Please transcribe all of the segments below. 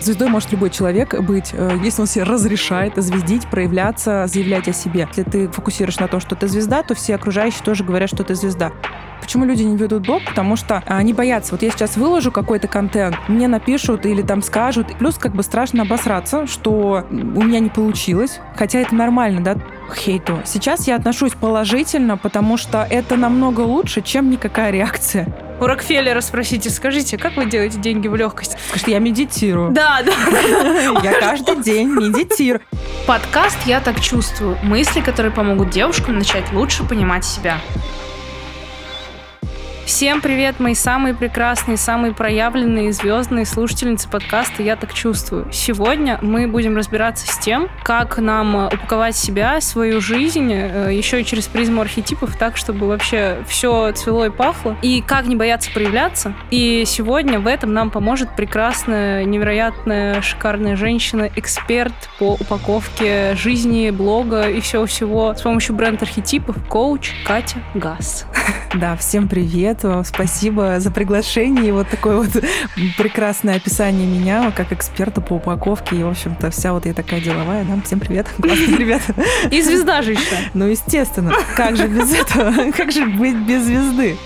Звездой может любой человек быть, э, если он себе разрешает звездить, проявляться, заявлять о себе. Если ты фокусируешь на том, что ты звезда, то все окружающие тоже говорят, что ты звезда. Почему люди не ведут блог? Потому что они боятся. Вот я сейчас выложу какой-то контент, мне напишут или там скажут. Плюс как бы страшно обосраться, что у меня не получилось. Хотя это нормально, да, хейту. Сейчас я отношусь положительно, потому что это намного лучше, чем никакая реакция. У Рокфеллера спросите, скажите, как вы делаете деньги в легкости? Скажите, я медитирую. Да, да. Я каждый день медитирую. Подкаст «Я так чувствую». Мысли, которые помогут девушкам начать лучше понимать себя. Всем привет, мои самые прекрасные, самые проявленные звездные слушательницы подкаста «Я так чувствую». Сегодня мы будем разбираться с тем, как нам упаковать себя, свою жизнь, э, еще и через призму архетипов, так, чтобы вообще все цвело и пахло, и как не бояться проявляться. И сегодня в этом нам поможет прекрасная, невероятная, шикарная женщина, эксперт по упаковке жизни, блога и всего-всего с помощью бренд-архетипов, коуч Катя Газ. Да, всем привет привет. Спасибо за приглашение и вот такое вот прекрасное описание меня как эксперта по упаковке. И, в общем-то, вся вот я такая деловая. Да? Всем привет. Классный привет. И звезда же еще. Ну, естественно. Как же без этого? Как же быть без звезды?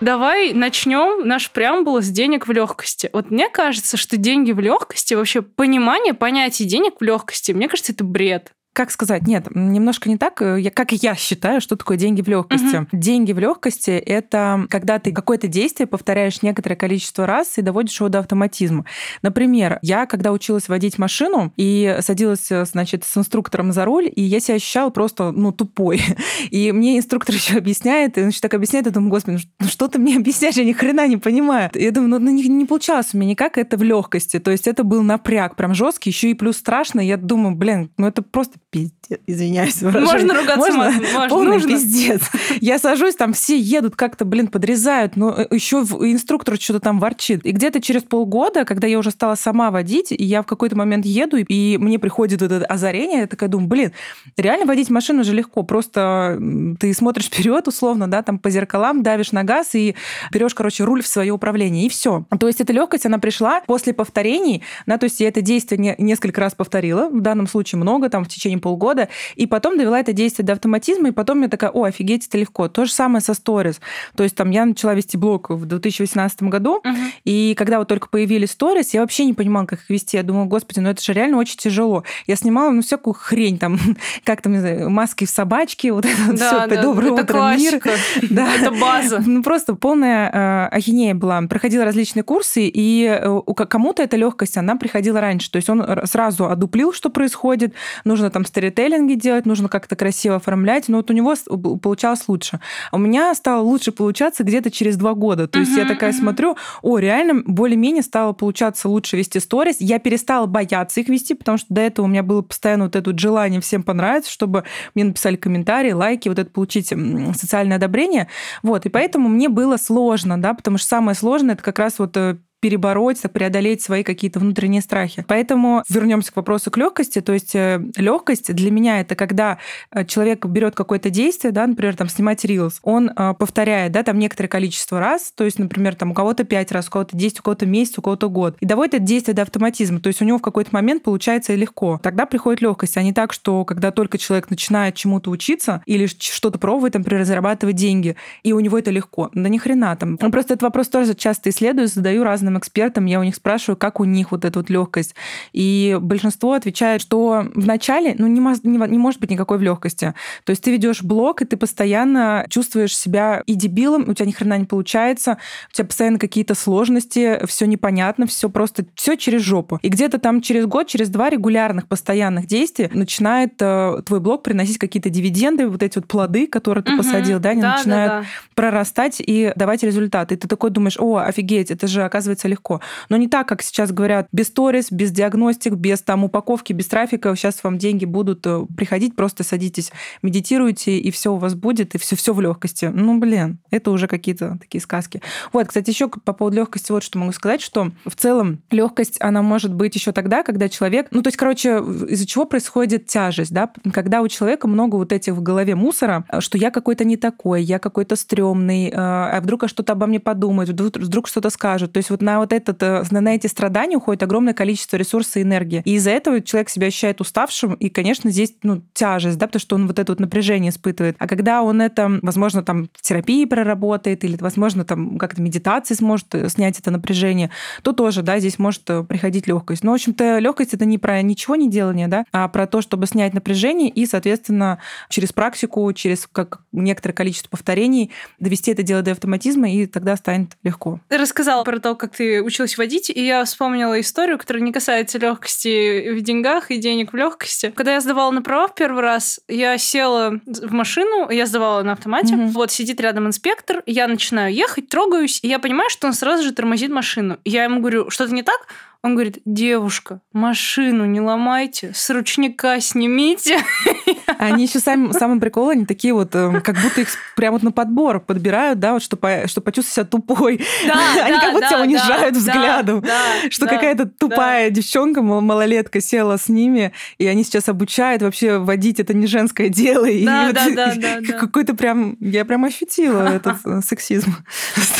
Давай начнем наш преамбул с денег в легкости. Вот мне кажется, что деньги в легкости, вообще понимание понятия денег в легкости, мне кажется, это бред как сказать, нет, немножко не так, э, я, как я считаю, что такое деньги в легкости. Угу. Деньги в легкости это когда ты какое-то действие повторяешь некоторое количество раз и доводишь его до автоматизма. Например, я когда училась водить машину и садилась, э, значит, с инструктором за руль, и я себя ощущала просто, ну, тупой. И мне инструктор еще объясняет, и значит, так объясняет, я думаю, господи, ну что ты мне объясняешь, я ни хрена не понимаю. Я думаю, ну, ну не, не получалось у меня никак это в легкости. То есть это был напряг прям жесткий, еще и плюс страшно. Я думаю, блин, ну это просто пиздец, извиняюсь. Можно ругаться Можно? Можно. Полный Нужно. пиздец. Я сажусь, там все едут как-то, блин, подрезают, но э, еще инструктор что-то там ворчит. И где-то через полгода, когда я уже стала сама водить, и я в какой-то момент еду, и мне приходит это озарение, я такая думаю, блин, реально водить машину же легко, просто ты смотришь вперед условно, да, там по зеркалам, давишь на газ и берешь, короче, руль в свое управление, и все. То есть эта легкость, она пришла после повторений, да, то есть я это действие несколько раз повторила, в данном случае много, там в течение полгода, и потом довела это действие до автоматизма, и потом я такая, о, офигеть, это легко. То же самое со сторис. То есть там я начала вести блог в 2018 году, uh-huh. и когда вот только появились сторис, я вообще не понимала, как их вести. Я думала, господи, ну это же реально очень тяжело. Я снимала, ну, всякую хрень, там, как там, не знаю, маски в собачке, вот это да, все, да, доброе это утро, классика. мир. Да. Это база. Ну, просто полная э, ахинея была. Проходила различные курсы, и э, кому-то эта легкость, она приходила раньше. То есть он сразу одуплил, что происходит, нужно там сторителлинги делать, нужно как-то красиво оформлять, но вот у него получалось лучше. А у меня стало лучше получаться где-то через два года. То есть uh-huh, я такая uh-huh. смотрю, о, реально более-менее стало получаться лучше вести сторис. Я перестала бояться их вести, потому что до этого у меня было постоянно вот это желание всем понравиться, чтобы мне написали комментарии, лайки, вот это получить социальное одобрение. Вот, и поэтому мне было сложно, да, потому что самое сложное это как раз вот э, перебороть, преодолеть свои какие-то внутренние страхи. Поэтому вернемся к вопросу к легкости. То есть э, легкость для меня это когда э, человек берет какое-то действие, да, например, там снимать рилс, он э, повторяет, да, там некоторое количество раз, то есть, например, там у кого-то 5 раз, у кого-то 10, у кого-то месяц, у кого-то год, и доводит это действие до автоматизма. То есть у него в какой-то момент получается легко. Тогда приходит легкость, а не так, что когда только человек начинает чему-то учиться или что-то пробовать, например, зарабатывать деньги, и у него это легко. Да ни хрена там. Просто этот вопрос тоже часто исследую, задаю разным разным экспертам, я у них спрашиваю, как у них вот эта вот легкость. И большинство отвечает, что вначале ну, не, не, не может быть никакой в легкости. То есть ты ведешь блог, и ты постоянно чувствуешь себя и дебилом, у тебя ни хрена не получается, у тебя постоянно какие-то сложности, все непонятно, все просто, все через жопу. И где-то там через год, через два регулярных постоянных действий начинает э, твой блог приносить какие-то дивиденды, вот эти вот плоды, которые ты угу. посадил, да, они да, начинают да, да. прорастать и давать результаты. И ты такой думаешь, о, офигеть, это же, оказывается, делается легко. Но не так, как сейчас говорят, без сторис, без диагностик, без там упаковки, без трафика. Сейчас вам деньги будут э, приходить, просто садитесь, медитируйте, и все у вас будет, и все, все в легкости. Ну, блин, это уже какие-то такие сказки. Вот, кстати, еще по поводу легкости, вот что могу сказать, что в целом легкость, она может быть еще тогда, когда человек, ну, то есть, короче, из-за чего происходит тяжесть, да, когда у человека много вот этих в голове мусора, что я какой-то не такой, я какой-то стрёмный, э, а вдруг что-то обо мне подумают, вдруг, вдруг что-то скажут. То есть вот на вот этот, э, на эти страдания уходит огромное количество ресурсов и энергии. И из-за этого человек себя ощущает уставшим, и, конечно, здесь ну, тяжесть, да, потому что он вот это вот напряжение испытывает. А когда он это, возможно, там в терапии проработает, или, возможно, там как-то медитации сможет э, снять это напряжение, то тоже, да, здесь может э, приходить легкость. Но, в общем-то, легкость это не про ничего не делание, да, а про то, чтобы снять напряжение и, соответственно, через практику, через как некоторое количество повторений довести это дело до автоматизма, и тогда станет легко. Ты рассказала про то, как ты училась водить, и я вспомнила историю, которая не касается легкости в деньгах и денег в легкости. Когда я сдавала на права в первый раз, я села в машину, я сдавала на автомате, угу. вот сидит рядом инспектор, я начинаю ехать, трогаюсь, и я понимаю, что он сразу же тормозит машину. Я ему говорю, что-то не так? Он говорит, девушка, машину не ломайте, с ручника снимите. Они еще сами, самый прикол, они такие вот, эм, как будто их прямо вот на подбор подбирают, да, вот чтобы, чтобы почувствовать себя тупой. Да, они да, как будто да, тебя унижают да, взглядом, да, что да, какая-то тупая да. девчонка, малолетка, села с ними, и они сейчас обучают вообще водить, это не женское дело. Да, и да, вот, да, да, да. Какой-то прям, я прям ощутила этот э, сексизм.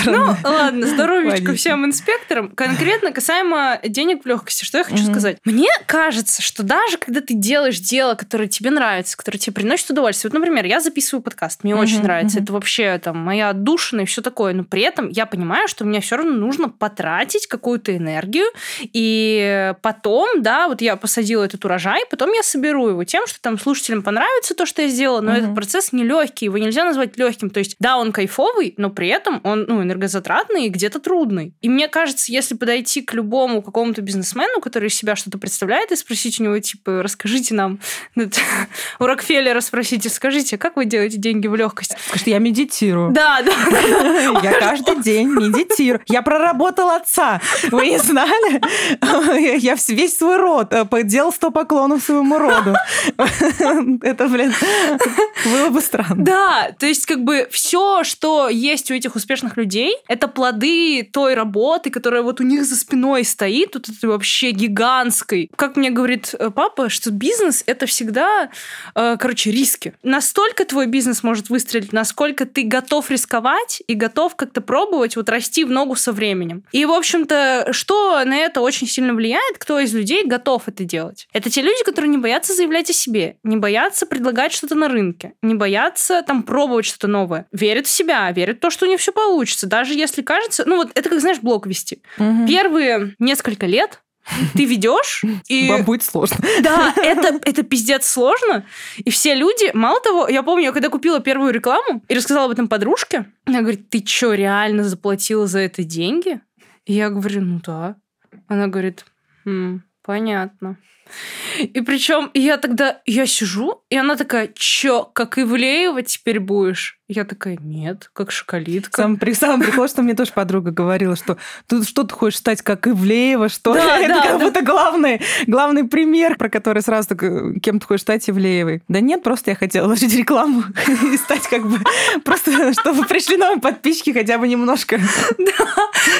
Ну, ладно, здоровечко всем инспекторам. Конкретно касаемо денег в легкости. Что я хочу mm-hmm. сказать? Мне кажется, что даже когда ты делаешь дело, которое тебе нравится, которое тебе приносит удовольствие. Вот, например, я записываю подкаст, мне mm-hmm. очень нравится. Mm-hmm. Это вообще там моя отдушина и все такое. Но при этом я понимаю, что мне все равно нужно потратить какую-то энергию. И потом, да, вот я посадила этот урожай, потом я соберу его тем, что там слушателям понравится то, что я сделала, но mm-hmm. этот процесс нелегкий, его нельзя назвать легким. То есть, да, он кайфовый, но при этом он ну, энергозатратный и где-то трудный. И мне кажется, если подойти к любому какому какому-то бизнесмену, который из себя что-то представляет, и спросить у него, типа, расскажите нам, у Рокфеллера спросите, скажите, как вы делаете деньги в легкости? Скажите, я медитирую. Да, да. Я каждый день медитирую. Я проработал отца. Вы не знали? Я весь свой род э, делал сто поклонов своему роду. Это, блин, было бы странно. Да, то есть как бы все, что есть у этих успешных людей, это плоды той работы, которая вот у них за спиной стоит, тут это вообще гигантской. Как мне говорит э, папа, что бизнес это всегда, э, короче, риски. Настолько твой бизнес может выстрелить, насколько ты готов рисковать и готов как-то пробовать вот расти в ногу со временем. И, в общем-то, что на это очень сильно влияет, кто из людей готов это делать? Это те люди, которые не боятся заявлять о себе, не боятся предлагать что-то на рынке, не боятся там пробовать что-то новое, верят в себя, верят в то, что у них все получится, даже если кажется, ну вот это как, знаешь, блок вести. Угу. Первые несколько несколько лет ты ведешь, и... Вам будет сложно. Да, это, это пиздец сложно. И все люди, мало того, я помню, я когда купила первую рекламу и рассказала об этом подружке, она говорит, ты что, реально заплатила за это деньги? И я говорю, ну да. Она говорит, хм, понятно. И причем я тогда, я сижу, и она такая, чё, как Ивлеева теперь будешь? Я такая, нет, как шоколитка. Сам, при, самом прикол, что мне тоже подруга говорила, что тут что ты хочешь стать как Ивлеева, что да, это да, как да. будто главный, главный пример, про который сразу так, э, кем ты хочешь стать Ивлеевой. Да нет, просто я хотела вложить рекламу и стать как бы просто, чтобы пришли новые подписчики хотя бы немножко. Да,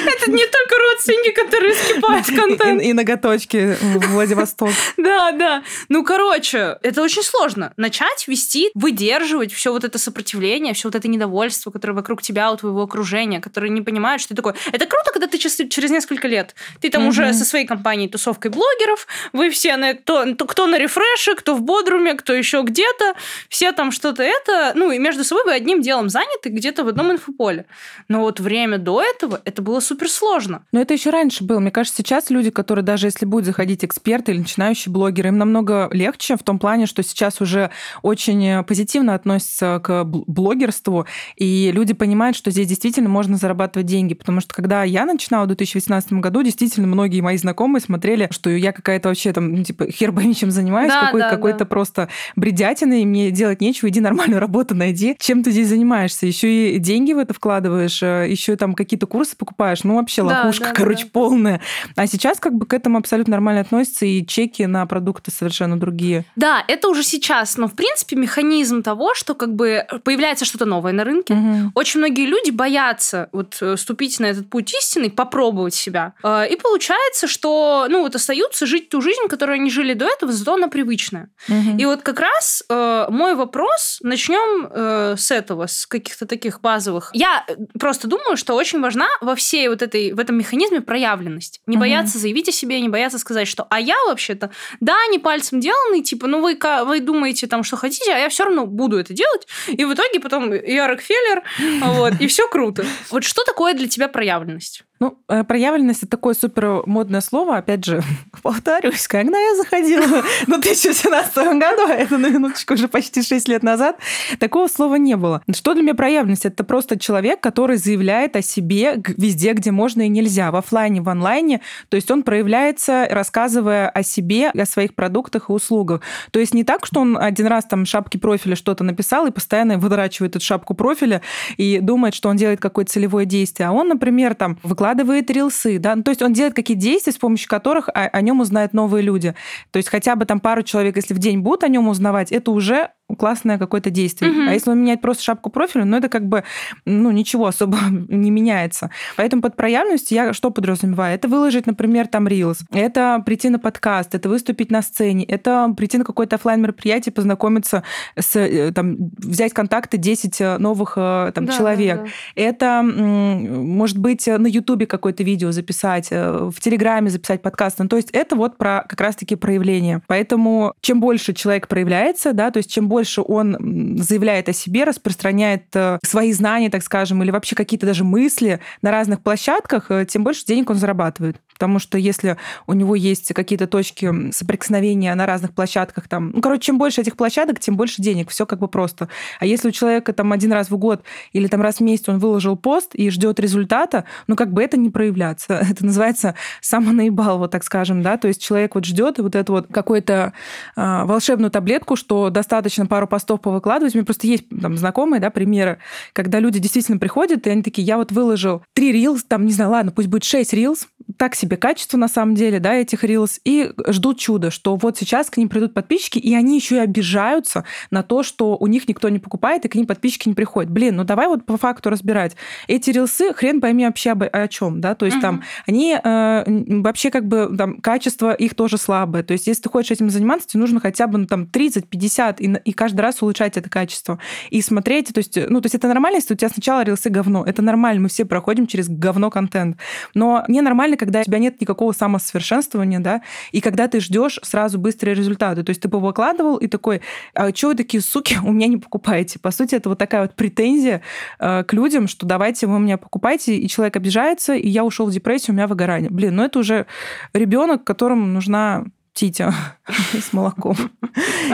это не только родственники, которые скипают контент. И ноготочки Владивосток. Да, да. Ну, короче, это очень сложно. Начать вести, выдерживать все вот это сопротивление, все вот это недовольство, которое вокруг тебя, у твоего окружения, которые не понимают, что ты такой. Это круто, когда ты через несколько лет, ты там уже со своей компанией, тусовкой блогеров, вы все, на, то, кто на рефреше, кто в бодруме, кто еще где-то, все там что-то это, ну, и между собой вы одним делом заняты где-то в одном инфополе. Но вот время до этого, это было супер сложно. Но это еще раньше было. Мне кажется, сейчас люди, которые даже если будет заходить эксперты или начинающие блогеры, им намного легче в том плане, что сейчас уже очень позитивно относятся к блогерству, и люди понимают, что здесь действительно можно зарабатывать деньги, потому что когда я начинала в 2018 году, действительно многие мои знакомые смотрели, что я какая-то вообще там, ну, типа, хер пойми, чем занимаюсь, да, какой, да, какой-то да. просто бредятиной, мне делать нечего, иди нормальную работу найди. Чем ты здесь занимаешься? Еще и деньги в это вкладываешь, э, еще и там какие-то курсы покупаешь, ну вообще да, лохушка, да, короче, да. полная. А сейчас как бы к этому абсолютно нормально относятся, и чеки на продукты совершенно другие. Да, это уже сейчас, но в принципе механизм того, что как бы появляется что-то новое на рынке. Угу. Очень многие люди боятся вот э, ступить на этот путь истины, попробовать себя. Э, и получается, что ну вот остаются жить ту жизнь, которую они жили до этого, зато она привычная. Угу. И вот как раз э, мой вопрос, начнем с этого, с каких-то таких базовых. Я просто думаю, что очень важна во всей вот этой, в этом механизме проявленность. Не угу. бояться заявить о себе, не бояться сказать, что а я вообще-то, да, не пальцем деланный, типа, ну вы, вы думаете там, что хотите, а я все равно буду это делать. И в итоге потом я Рокфеллер, вот, и все круто. Вот что такое для тебя проявленность? Ну, э, проявленность – это такое супер модное слово. Опять же, повторюсь, когда я заходила в 2017 году, а это на минуточку уже почти 6 лет назад, такого слова не было. Что для меня проявленность? Это просто человек, который заявляет о себе везде, где можно и нельзя, в офлайне, в онлайне. То есть он проявляется, рассказывая о себе, о своих продуктах и услугах. То есть не так, что он один раз там шапки профиля что-то написал и постоянно выдрачивает эту шапку профиля и думает, что он делает какое-то целевое действие. А он, например, там выкладывает выкладывает рилсы, да, ну, то есть он делает какие-то действия, с помощью которых о, о нем узнают новые люди. То есть хотя бы там пару человек, если в день будут о нем узнавать, это уже классное какое-то действие. Угу. А если он меняет просто шапку профиля, ну это как бы, ну ничего особо не меняется. Поэтому под проявленностью я что подразумеваю? Это выложить, например, там рилс, это прийти на подкаст, это выступить на сцене, это прийти на какое-то офлайн мероприятие, познакомиться с, э, там, взять контакты 10 э, новых э, там, да, человек. Да, да. Это, может быть, на Ютубе какое-то видео записать, в Телеграме записать подкаст. Ну, то есть это вот про как раз-таки проявление. Поэтому чем больше человек проявляется, да, то есть чем больше больше он заявляет о себе, распространяет э, свои знания, так скажем, или вообще какие-то даже мысли на разных площадках, э, тем больше денег он зарабатывает. Потому что если у него есть какие-то точки соприкосновения на разных площадках, там, ну, короче, чем больше этих площадок, тем больше денег. Все как бы просто. А если у человека там один раз в год или там раз в месяц он выложил пост и ждет результата, ну, как бы это не проявляться. Это называется самонаебал, вот так скажем, да. То есть человек вот ждет вот эту вот какую-то э, волшебную таблетку, что достаточно пару постов повыкладывать. У меня просто есть там знакомые, да, примеры, когда люди действительно приходят, и они такие, я вот выложил три рилс, там, не знаю, ладно, пусть будет шесть рилс, так себе качество на самом деле, да, этих рилс, и ждут чуда, что вот сейчас к ним придут подписчики, и они еще и обижаются на то, что у них никто не покупает, и к ним подписчики не приходят. Блин, ну давай вот по факту разбирать. Эти рилсы, хрен пойми вообще об, о чем, да, то есть угу. там они э, вообще как бы там качество их тоже слабое. То есть если ты хочешь этим заниматься, тебе нужно хотя бы ну, там 30-50 и, и каждый раз улучшать это качество. И смотреть, то есть, ну, то есть это нормально, если у тебя сначала рилсы говно. Это нормально, мы все проходим через говно контент. Но ненормально, когда у тебя нет никакого самосовершенствования, да, и когда ты ждешь сразу быстрые результаты. То есть ты выкладывал и такой, а что вы такие суки у меня не покупаете? По сути, это вот такая вот претензия э, к людям, что давайте вы у меня покупайте, и человек обижается, и я ушел в депрессию, у меня выгорание. Блин, ну это уже ребенок, которому нужна Титя с молоком.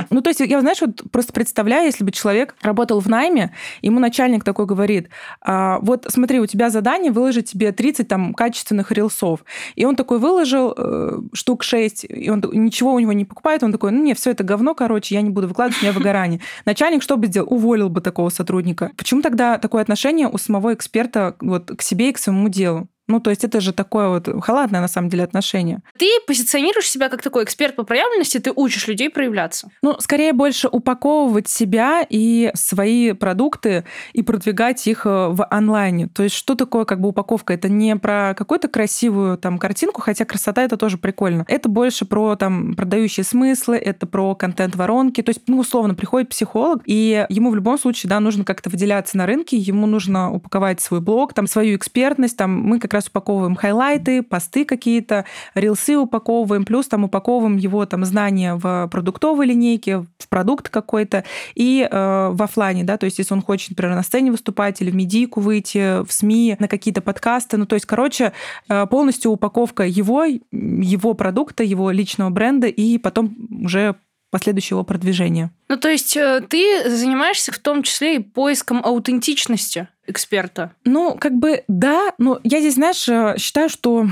Ну, то есть, я, знаешь, вот просто представляю, если бы человек работал в найме, ему начальник такой говорит, а, вот смотри, у тебя задание выложить тебе 30 там качественных рилсов. И он такой выложил э, штук 6, и он ничего у него не покупает, он такой, ну, не, все это говно, короче, я не буду выкладывать, у меня выгорание. Начальник что бы сделал? Уволил бы такого сотрудника. Почему тогда такое отношение у самого эксперта вот к себе и к своему делу? Ну, то есть это же такое вот халатное, на самом деле, отношение. Ты позиционируешь себя как такой эксперт по проявленности, ты учишь людей проявляться. Ну, скорее больше упаковывать себя и свои продукты и продвигать их э, в онлайне. То есть что такое как бы упаковка? Это не про какую-то красивую там картинку, хотя красота это тоже прикольно. Это больше про там продающие смыслы, это про контент-воронки. То есть, ну, условно, приходит психолог, и ему в любом случае, да, нужно как-то выделяться на рынке, ему нужно упаковать свой блог, там, свою экспертность, там, мы как раз упаковываем хайлайты, посты какие-то, рилсы упаковываем, плюс там упаковываем его там знания в продуктовой линейке, в продукт какой-то и э, в офлайне, да, то есть если он хочет, например, на сцене выступать или в медийку выйти, в СМИ, на какие-то подкасты, ну то есть, короче, э, полностью упаковка его, его продукта, его личного бренда и потом уже последующего продвижения. Ну, то есть э, ты занимаешься в том числе и поиском аутентичности эксперта? Ну, как бы да, но я здесь, знаешь, э, считаю, что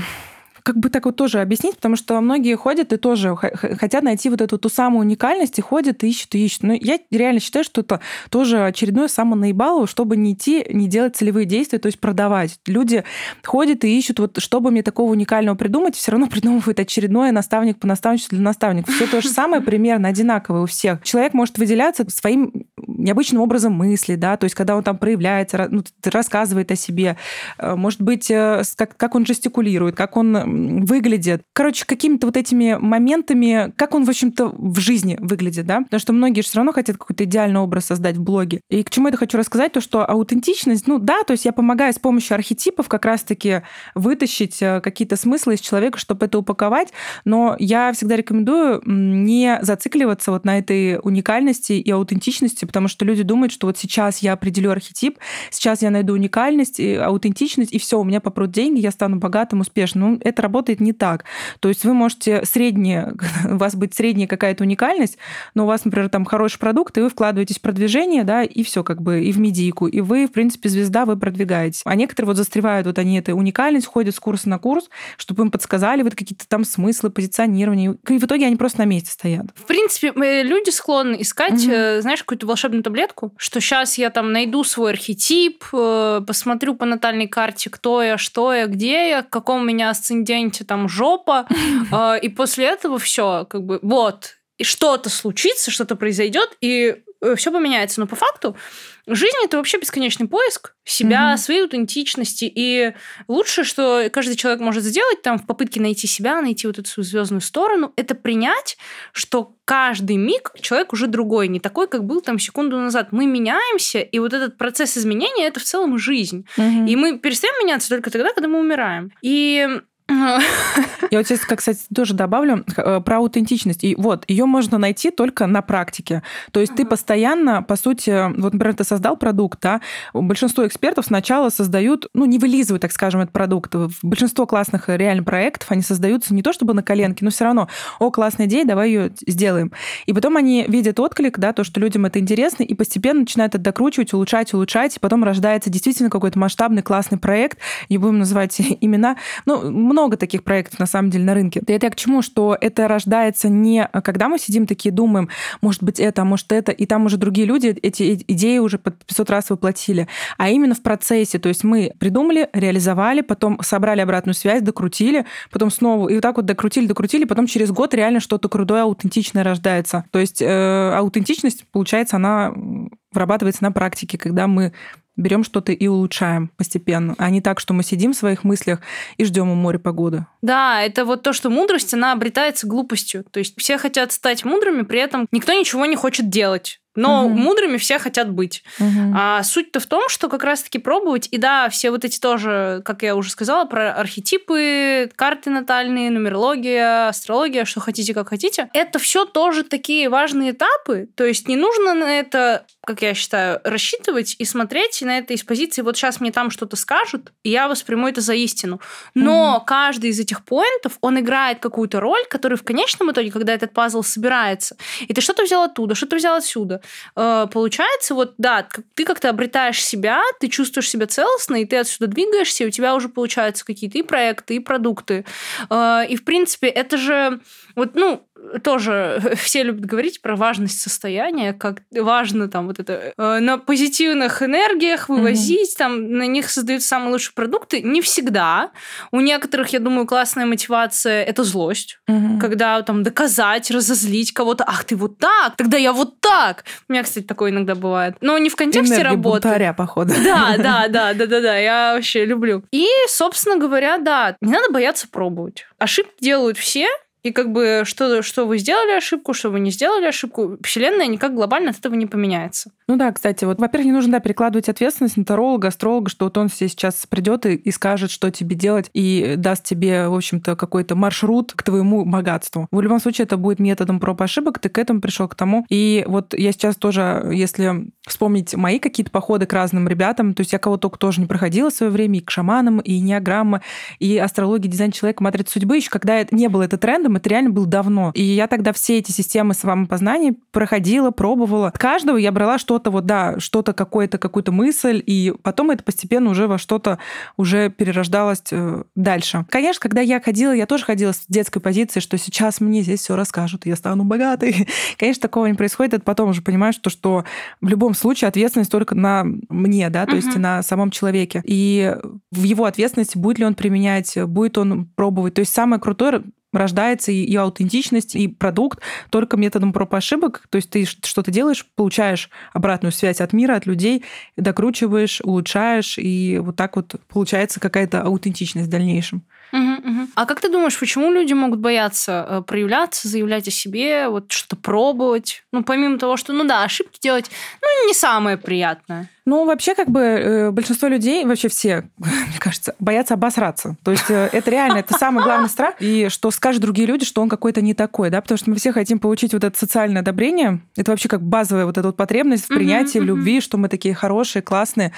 как бы так вот тоже объяснить, потому что многие ходят и тоже хотят найти вот эту ту самую уникальность, и ходят, и ищут, и ищут. Но я реально считаю, что это тоже очередное самонаебалово, чтобы не идти, не делать целевые действия, то есть продавать. Люди ходят и ищут, вот чтобы мне такого уникального придумать, все равно придумывают очередное наставник по наставничеству для наставников. Все то же самое примерно одинаковое у всех. Человек может выделяться своим необычным образом мысли, да, то есть когда он там проявляется, ну, рассказывает о себе, э, может быть, э, как, как он жестикулирует, как он выглядит. Короче, какими-то вот этими моментами, как он, в общем-то, в жизни выглядит, да? Потому что многие же все равно хотят какой-то идеальный образ создать в блоге. И к чему я хочу рассказать, то, что аутентичность, ну да, то есть я помогаю с помощью архетипов как раз-таки вытащить э, какие-то смыслы из человека, чтобы это упаковать, но я всегда рекомендую не зацикливаться вот на этой уникальности и аутентичности, потому что люди думают, что вот сейчас я определю архетип, сейчас я найду уникальность и аутентичность, и все, у меня попрут деньги, я стану богатым, успешным. Ну, это работает не так. То есть вы можете среднее, у вас быть средняя какая-то уникальность, но у вас, например, там хороший продукт, и вы вкладываетесь в продвижение, да, и все как бы, и в медийку, и вы, в принципе, звезда, вы продвигаетесь. А некоторые вот застревают, вот они этой уникальность, ходят с курса на курс, чтобы им подсказали вот какие-то там смыслы, позиционирования, и в итоге они просто на месте стоят. В принципе, люди склонны искать, угу. знаешь, какую-то волшебную таблетку, что сейчас я там найду свой архетип, э, посмотрю по натальной карте, кто я, что я, где я, в каком у меня асценденте там жопа, э, и после этого все, как бы, вот, и что-то случится, что-то произойдет, и все поменяется. Но по факту Жизнь это вообще бесконечный поиск себя, mm-hmm. своей аутентичности. И лучшее, что каждый человек может сделать там в попытке найти себя, найти вот эту свою звездную сторону, это принять, что каждый миг человек уже другой, не такой, как был там секунду назад. Мы меняемся, и вот этот процесс изменения это в целом жизнь. Mm-hmm. И мы перестаем меняться только тогда, когда мы умираем. И я вот сейчас, кстати, тоже добавлю э, про аутентичность. И вот, ее можно найти только на практике. То есть ты постоянно, по сути, вот, например, ты создал продукт, да, большинство экспертов сначала создают, ну, не вылизывают, так скажем, этот продукт. Большинство классных э, реально проектов, они создаются не то чтобы на коленке, но все равно, о, классная идея, давай ее сделаем. И потом они видят отклик, да, то, что людям это интересно, и постепенно начинают это докручивать, улучшать, улучшать, и потом рождается действительно какой-то масштабный классный проект, не будем называть имена, ну, много таких проектов, на самом деле, на рынке. Это я к чему? Что это рождается не когда мы сидим такие, думаем, может быть это, а может это, и там уже другие люди эти идеи уже под 500 раз воплотили, а именно в процессе. То есть мы придумали, реализовали, потом собрали обратную связь, докрутили, потом снова, и вот так вот докрутили, докрутили, потом через год реально что-то крутое, аутентичное рождается. То есть э, аутентичность, получается, она вырабатывается на практике, когда мы берем что-то и улучшаем постепенно, а не так, что мы сидим в своих мыслях и ждем у моря погоды. Да, это вот то, что мудрость, она обретается глупостью. То есть все хотят стать мудрыми, при этом никто ничего не хочет делать. Но угу. мудрыми все хотят быть. Угу. А суть-то в том, что как раз-таки пробовать. И да, все вот эти тоже, как я уже сказала, про архетипы, карты натальные, нумерология, астрология, что хотите, как хотите. Это все тоже такие важные этапы. То есть не нужно на это, как я считаю, рассчитывать и смотреть на это из позиции, вот сейчас мне там что-то скажут, и я восприму это за истину. Но угу. каждый из этих поинтов, он играет какую-то роль, которая в конечном итоге, когда этот пазл собирается, и ты что-то взял оттуда, что-то взял отсюда, Э, получается, вот да, ты как-то обретаешь себя, ты чувствуешь себя целостно, и ты отсюда двигаешься, и у тебя уже получаются какие-то и проекты, и продукты. Э, и, в принципе, это же вот, ну, тоже все любят говорить про важность состояния, как важно там вот это э, на позитивных энергиях вывозить, mm-hmm. там на них создают самые лучшие продукты. Не всегда. У некоторых, я думаю, классная мотивация это злость, mm-hmm. когда там доказать, разозлить кого-то. Ах, ты вот так, тогда я вот так. У меня, кстати, такое иногда бывает. Но не в контексте Энергия работы. Бунтаря, походу. Да, да, да, да, да, да. Я вообще люблю. И, собственно говоря, да, не надо бояться пробовать. Ошибки делают все, и как бы что, что вы сделали ошибку, что вы не сделали ошибку, Вселенная никак глобально от этого не поменяется. Ну да, кстати, вот, во-первых, не нужно да, перекладывать ответственность на таролога, астролога, что вот он себе сейчас придет и, и скажет, что тебе делать, и даст тебе, в общем-то, какой-то маршрут к твоему богатству. В любом случае, это будет методом проб ошибок, ты к этому пришел к тому. И вот я сейчас тоже, если вспомнить мои какие-то походы к разным ребятам, то есть я кого только тоже не проходила в свое время, и к шаманам, и неограмма, и астрология, дизайн человека, матрица судьбы, еще когда это не было это трендом, это реально было давно. И я тогда все эти системы самопознания проходила, пробовала. От каждого я брала что-то вот, да, что-то какое-то, какую-то мысль, и потом это постепенно уже во что-то уже перерождалось э, дальше. Конечно, когда я ходила, я тоже ходила с детской позиции, что сейчас мне здесь все расскажут, я стану богатой. Конечно, такого не происходит, это потом уже понимаешь, то, что в любом случае ответственность только на мне, да, то есть на самом человеке. И в его ответственности будет ли он применять, будет он пробовать. То есть самое крутое рождается и, и аутентичность, и продукт только методом проб и ошибок. То есть ты что-то делаешь, получаешь обратную связь от мира, от людей, докручиваешь, улучшаешь, и вот так вот получается какая-то аутентичность в дальнейшем. Угу, угу. А как ты думаешь, почему люди могут бояться э, проявляться, заявлять о себе, вот что-то пробовать? Ну, помимо того, что, ну да, ошибки делать, ну, не самое приятное. Ну, вообще, как бы э, большинство людей, вообще все, мне кажется, боятся обосраться. То есть э, это реально, это самый главный страх. И что скажут другие люди, что он какой-то не такой, да, потому что мы все хотим получить вот это социальное одобрение. Это вообще как базовая вот эта вот потребность в принятии, в любви, что мы такие хорошие, классные.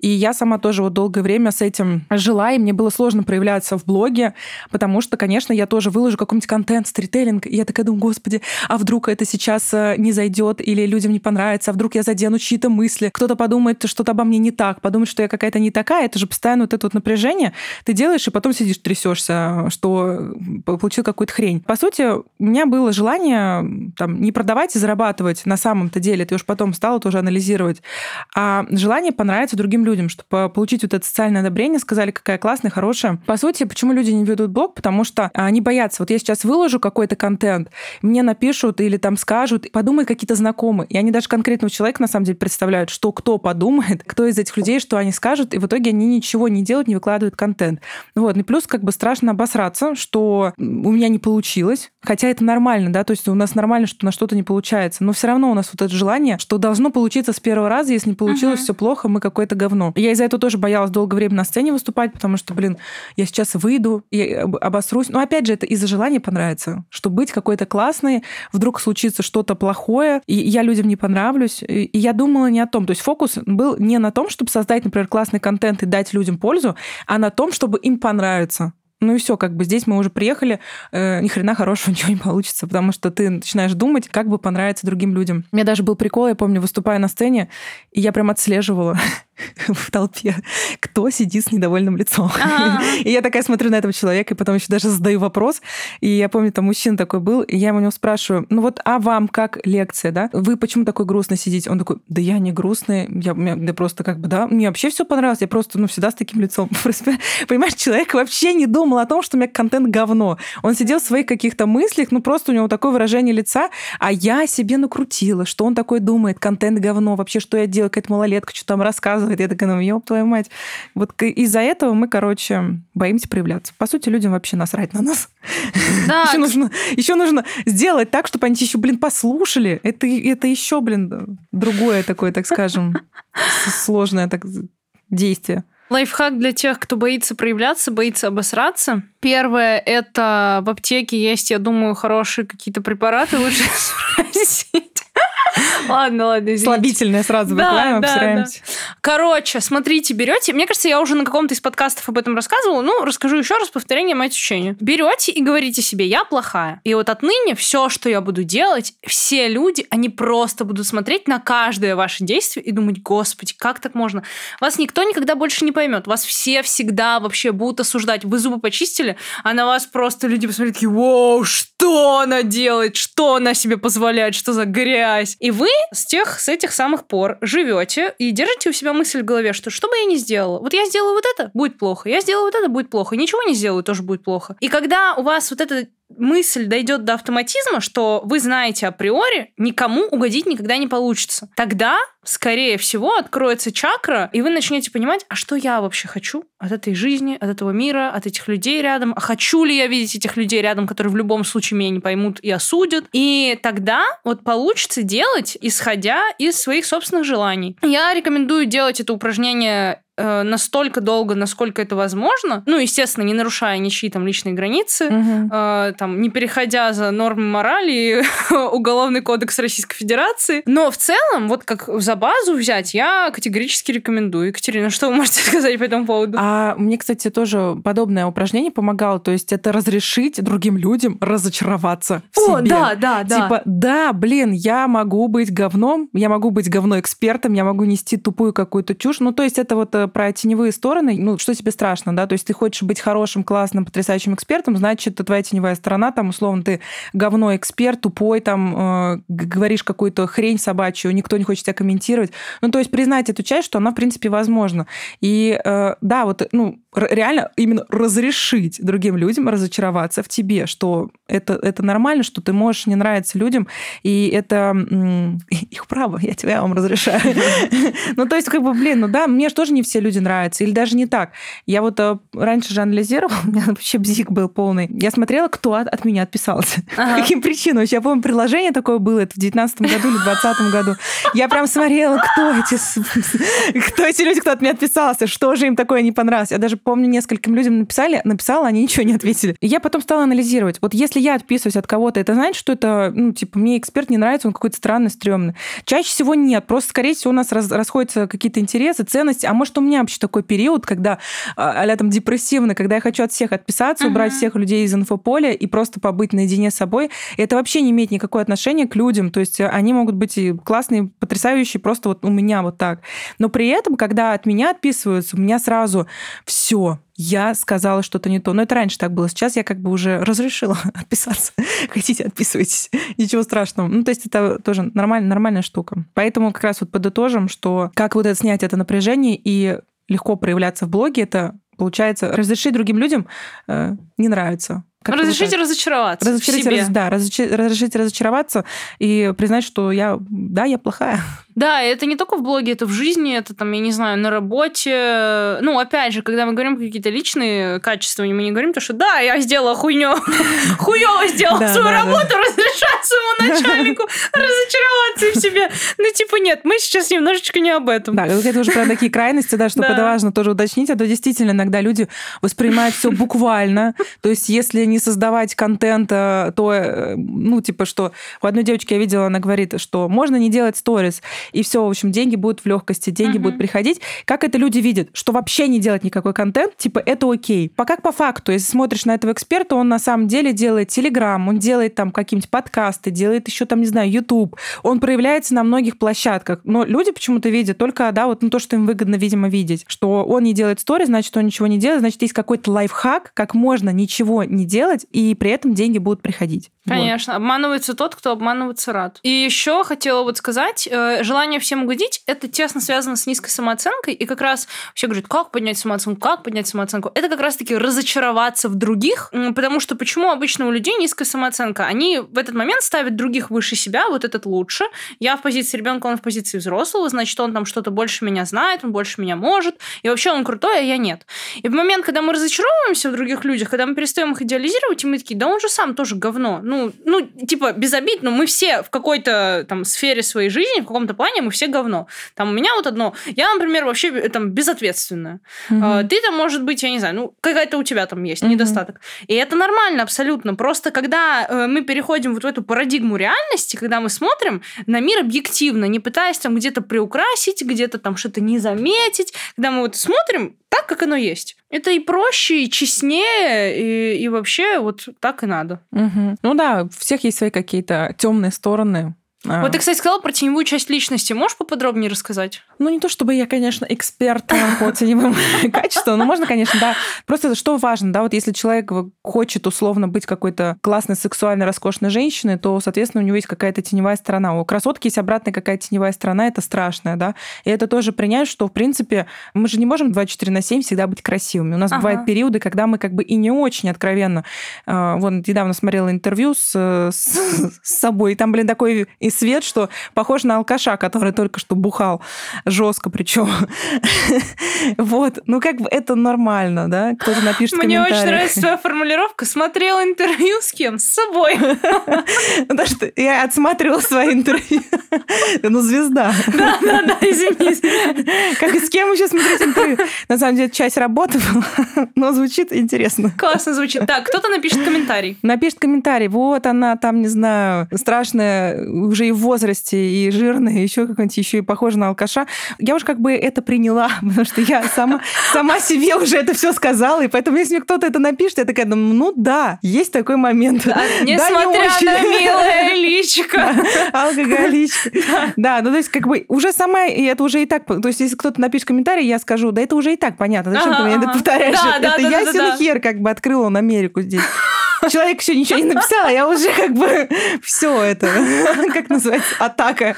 И я сама тоже вот долгое время с этим жила, и мне было сложно проявляться в блоге, потому что, конечно, я тоже выложу какой-нибудь контент, стрителлинг, и я такая думаю, господи, а вдруг это сейчас э, не зайдет или людям не понравится, а вдруг я задену чьи-то мысли, кто-то подумает, подумает что-то обо мне не так, подумает, что я какая-то не такая, это же постоянно вот это вот напряжение ты делаешь, и потом сидишь, трясешься, что получил какую-то хрень. По сути, у меня было желание там, не продавать и зарабатывать на самом-то деле, ты уж потом стала тоже анализировать, а желание понравиться другим людям, чтобы получить вот это социальное одобрение, сказали, какая классная, хорошая. По сути, почему люди не ведут блог? Потому что они боятся. Вот я сейчас выложу какой-то контент, мне напишут или там скажут, подумай какие-то знакомые. И они даже конкретного человека, на самом деле, представляют, что кто подумает, думает, кто из этих людей, что они скажут, и в итоге они ничего не делают, не выкладывают контент. Вот. И плюс как бы страшно обосраться, что у меня не получилось, хотя это нормально, да, то есть у нас нормально, что на что-то не получается, но все равно у нас вот это желание, что должно получиться с первого раза, если не получилось, uh-huh. все плохо, мы какое-то говно. Я из-за этого тоже боялась долгое время на сцене выступать, потому что, блин, я сейчас выйду и обосрусь. Но опять же, это из-за желания понравится, что быть какой-то классной, вдруг случится что-то плохое, и я людям не понравлюсь. И я думала не о том. То есть фокус был не на том, чтобы создать, например, классный контент и дать людям пользу, а на том, чтобы им понравиться. Ну и все, как бы здесь мы уже приехали, э, ни хрена хорошего ничего не получится, потому что ты начинаешь думать, как бы понравиться другим людям. У меня даже был прикол, я помню, выступая на сцене, и я прям отслеживала в толпе, кто сидит с недовольным лицом. И я такая смотрю на этого человека, и потом еще даже задаю вопрос. И я помню, там мужчина такой был, и я у него спрашиваю, ну вот, а вам как лекция, да? Вы почему такой грустный сидите? Он такой, да я не грустный, я, я просто как бы, да, мне вообще все понравилось, я просто, ну, всегда с таким лицом. Понимаешь, человек вообще не думал о том, что у меня контент говно. Он сидел в своих каких-то мыслях, ну, просто у него такое выражение лица, а я себе накрутила, что он такой думает, контент говно, вообще, что я делаю, какая-то малолетка, что там рассказывает рассказывает. Я такая, ну, ёб твою мать. Вот из-за этого мы, короче, боимся проявляться. По сути, людям вообще насрать на нас. Да. еще, нужно, еще нужно сделать так, чтобы они еще, блин, послушали. Это, это еще, блин, другое такое, так скажем, сложное так, действие. Лайфхак для тех, кто боится проявляться, боится обосраться. Первое – это в аптеке есть, я думаю, хорошие какие-то препараты. Лучше спросить. Ладно, ладно, извините. Слабительное сразу выкладываем, да, обсираемся. Да. Короче, смотрите, берете. Мне кажется, я уже на каком-то из подкастов об этом рассказывала. Ну, расскажу еще раз, повторение мать учения. Берете и говорите себе, я плохая. И вот отныне все, что я буду делать, все люди, они просто будут смотреть на каждое ваше действие и думать, господи, как так можно? Вас никто никогда больше не поймет. Вас все всегда вообще будут осуждать. Вы зубы почистили, а на вас просто люди посмотрят такие, вау, что она делает? Что она себе позволяет? Что за грязь? И вы с тех, с этих самых пор живете и держите у себя мысль в голове, что что бы я ни сделала, вот я сделаю вот это, будет плохо, я сделаю вот это, будет плохо, ничего не сделаю, тоже будет плохо. И когда у вас вот это мысль дойдет до автоматизма, что вы знаете априори, никому угодить никогда не получится. Тогда, скорее всего, откроется чакра, и вы начнете понимать, а что я вообще хочу от этой жизни, от этого мира, от этих людей рядом, а хочу ли я видеть этих людей рядом, которые в любом случае меня не поймут и осудят. И тогда вот получится делать, исходя из своих собственных желаний. Я рекомендую делать это упражнение настолько долго, насколько это возможно, ну, естественно, не нарушая ничьи там личные границы, угу. э, там, не переходя за нормы морали и Уголовный кодекс Российской Федерации. Но в целом, вот как за базу взять, я категорически рекомендую. Екатерина, что вы можете сказать по этому поводу? А мне, кстати, тоже подобное упражнение помогало, то есть это разрешить другим людям разочароваться в О, себе. да, да, да. Типа, да, блин, я могу быть говном, я могу быть говно-экспертом, я могу нести тупую какую-то чушь. Ну, то есть это вот э, про теневые стороны, ну, что тебе страшно, да, то есть ты хочешь быть хорошим, классным, потрясающим экспертом, значит, это твоя теневая сторона, там, условно, ты говно эксперт, тупой, там, э, говоришь какую-то хрень собачью, никто не хочет тебя комментировать. Ну, то есть признать эту часть, что она, в принципе, возможна. И э, да, вот, ну, реально именно разрешить другим людям разочароваться в тебе, что это, это нормально, что ты можешь не нравиться людям, и это их право, я тебя вам разрешаю. Ну, то есть, как бы, блин, ну да, мне же тоже не все все люди нравятся. Или даже не так. Я вот э, раньше же анализировала, у меня вообще бзик был полный. Я смотрела, кто от, от меня отписался. Ага. По каким причинам. Я помню, приложение такое было, это в 19 году или 20 году. Я прям смотрела, кто эти, кто эти люди, кто от меня отписался, что же им такое не понравилось. Я даже помню, нескольким людям написали, написала, они ничего не ответили. И я потом стала анализировать. Вот если я отписываюсь от кого-то, это значит, что это, ну, типа, мне эксперт не нравится, он какой-то странный, стрёмный. Чаще всего нет. Просто, скорее всего, у нас раз, расходятся какие-то интересы, ценности. А может, у меня вообще такой период, когда а там депрессивный, когда я хочу от всех отписаться, uh-huh. убрать всех людей из инфополя и просто побыть наедине с собой. И это вообще не имеет никакого отношения к людям. То есть они могут быть и классные, потрясающие, просто вот у меня вот так. Но при этом, когда от меня отписываются, у меня сразу все, я сказала что-то не то. Но это раньше так было. Сейчас я как бы уже разрешила отписаться. Хотите, отписывайтесь. Ничего страшного. Ну, то есть это тоже нормальная, нормальная штука. Поэтому как раз вот подытожим, что как вот это снять это напряжение и легко проявляться в блоге, это получается разрешить другим людям э, не нравится. Как разрешите разочароваться разрешите. Раз, да, разрешите разочароваться и признать, что я, да, я плохая. Да, это не только в блоге, это в жизни, это там, я не знаю, на работе. Ну, опять же, когда мы говорим какие-то личные качества, мы не говорим то, что да, я сделала хуйню, хуёво сделала свою работу, разрешаю своему начальнику разочароваться в себе. Ну, типа, нет, мы сейчас немножечко не об этом. Да, это уже про такие крайности, да, что это важно тоже уточнить, а то действительно иногда люди воспринимают все буквально. То есть, если не создавать контента, то, э, ну, типа, что у одной девочки я видела, она говорит, что можно не делать сторис, и все, в общем, деньги будут в легкости, деньги uh-huh. будут приходить. Как это люди видят? Что вообще не делать никакой контент, типа, это окей. По как по факту, если смотришь на этого эксперта, он на самом деле делает Телеграм, он делает там какие-нибудь подкасты, делает еще там, не знаю, YouTube, он проявляется на многих площадках, но люди почему-то видят только, да, вот ну, то, что им выгодно, видимо, видеть, что он не делает стори, значит, он ничего не делает, значит, есть какой-то лайфхак, как можно ничего не делать, и при этом деньги будут приходить. Конечно, вот. обманывается тот, кто обманываться рад. И еще хотела вот сказать, э, желание всем угодить, это тесно связано с низкой самооценкой, и как раз все говорят, как поднять самооценку, как поднять самооценку. Это как раз-таки разочароваться в других, потому что почему обычно у людей низкая самооценка? Они в этот момент ставят других выше себя, вот этот лучше. Я в позиции ребенка, он в позиции взрослого, значит, он там что-то больше меня знает, он больше меня может, и вообще он крутой, а я нет. И в момент, когда мы разочаровываемся в других людях, когда мы перестаем их идеализировать, и мы такие, да он же сам тоже говно. Ну, ну типа, без обид, но мы все в какой-то там сфере своей жизни, в каком-то плане мы все говно. Там у меня вот одно. Я, например, вообще э, там безответственная. Mm-hmm. Ты там, может быть, я не знаю, ну, какая-то у тебя там есть mm-hmm. недостаток. И это нормально абсолютно. Просто когда э, мы переходим вот в эту парадигму реальности, когда мы смотрим на мир объективно, не пытаясь там где-то приукрасить, где-то там что-то не заметить, когда мы вот смотрим так, как оно есть. Это и проще, и честнее, и, и вообще вот так и надо. Угу. Ну да, у всех есть свои какие-то темные стороны. А. Вот ты, кстати, сказала про теневую часть личности. Можешь поподробнее рассказать? Ну, не то чтобы я, конечно, эксперт по теневым качествам, но можно, конечно, да. Просто что важно, да, вот если человек хочет условно быть какой-то классной, сексуальной, роскошной женщиной, то, соответственно, у него есть какая-то теневая сторона. У красотки есть обратная какая-то теневая сторона, это страшная, да. И это тоже принять, что, в принципе, мы же не можем 24 на 7 всегда быть красивыми. У нас ага. бывают периоды, когда мы как бы и не очень откровенно. А, вон, недавно смотрела интервью с, с, с собой, и там, блин, такой свет, что похож на алкаша, который только что бухал жестко причем. вот, ну как бы это нормально, да? Кто-то напишет Мне очень нравится твоя формулировка. Смотрела интервью с кем? С собой. Потому что я отсматривала свои интервью. ну, звезда. да, да, да, извините. Как с кем еще смотреть интервью? На самом деле, часть работы была, но звучит интересно. Классно звучит. Так, кто-то напишет комментарий. Напишет комментарий. Вот она там, не знаю, страшная, уже и в возрасте, и жирная, еще какой-нибудь, еще и похожа на алкаша. Я уже как бы это приняла, потому что я сама, сама себе уже это все сказала, и поэтому если мне кто-то это напишет, я такая, ну да, есть такой момент. Да, несмотря да, не на милое личико. Алкоголичка. Да, ну то есть как бы уже сама, и это уже и так, то есть если кто-то напишет комментарий, я скажу, да это уже и так понятно, зачем ты мне это повторяешь? Это ясен хер как бы открыл он Америку здесь. Человек еще ничего не написал, а я уже как бы все это, как называется, атака,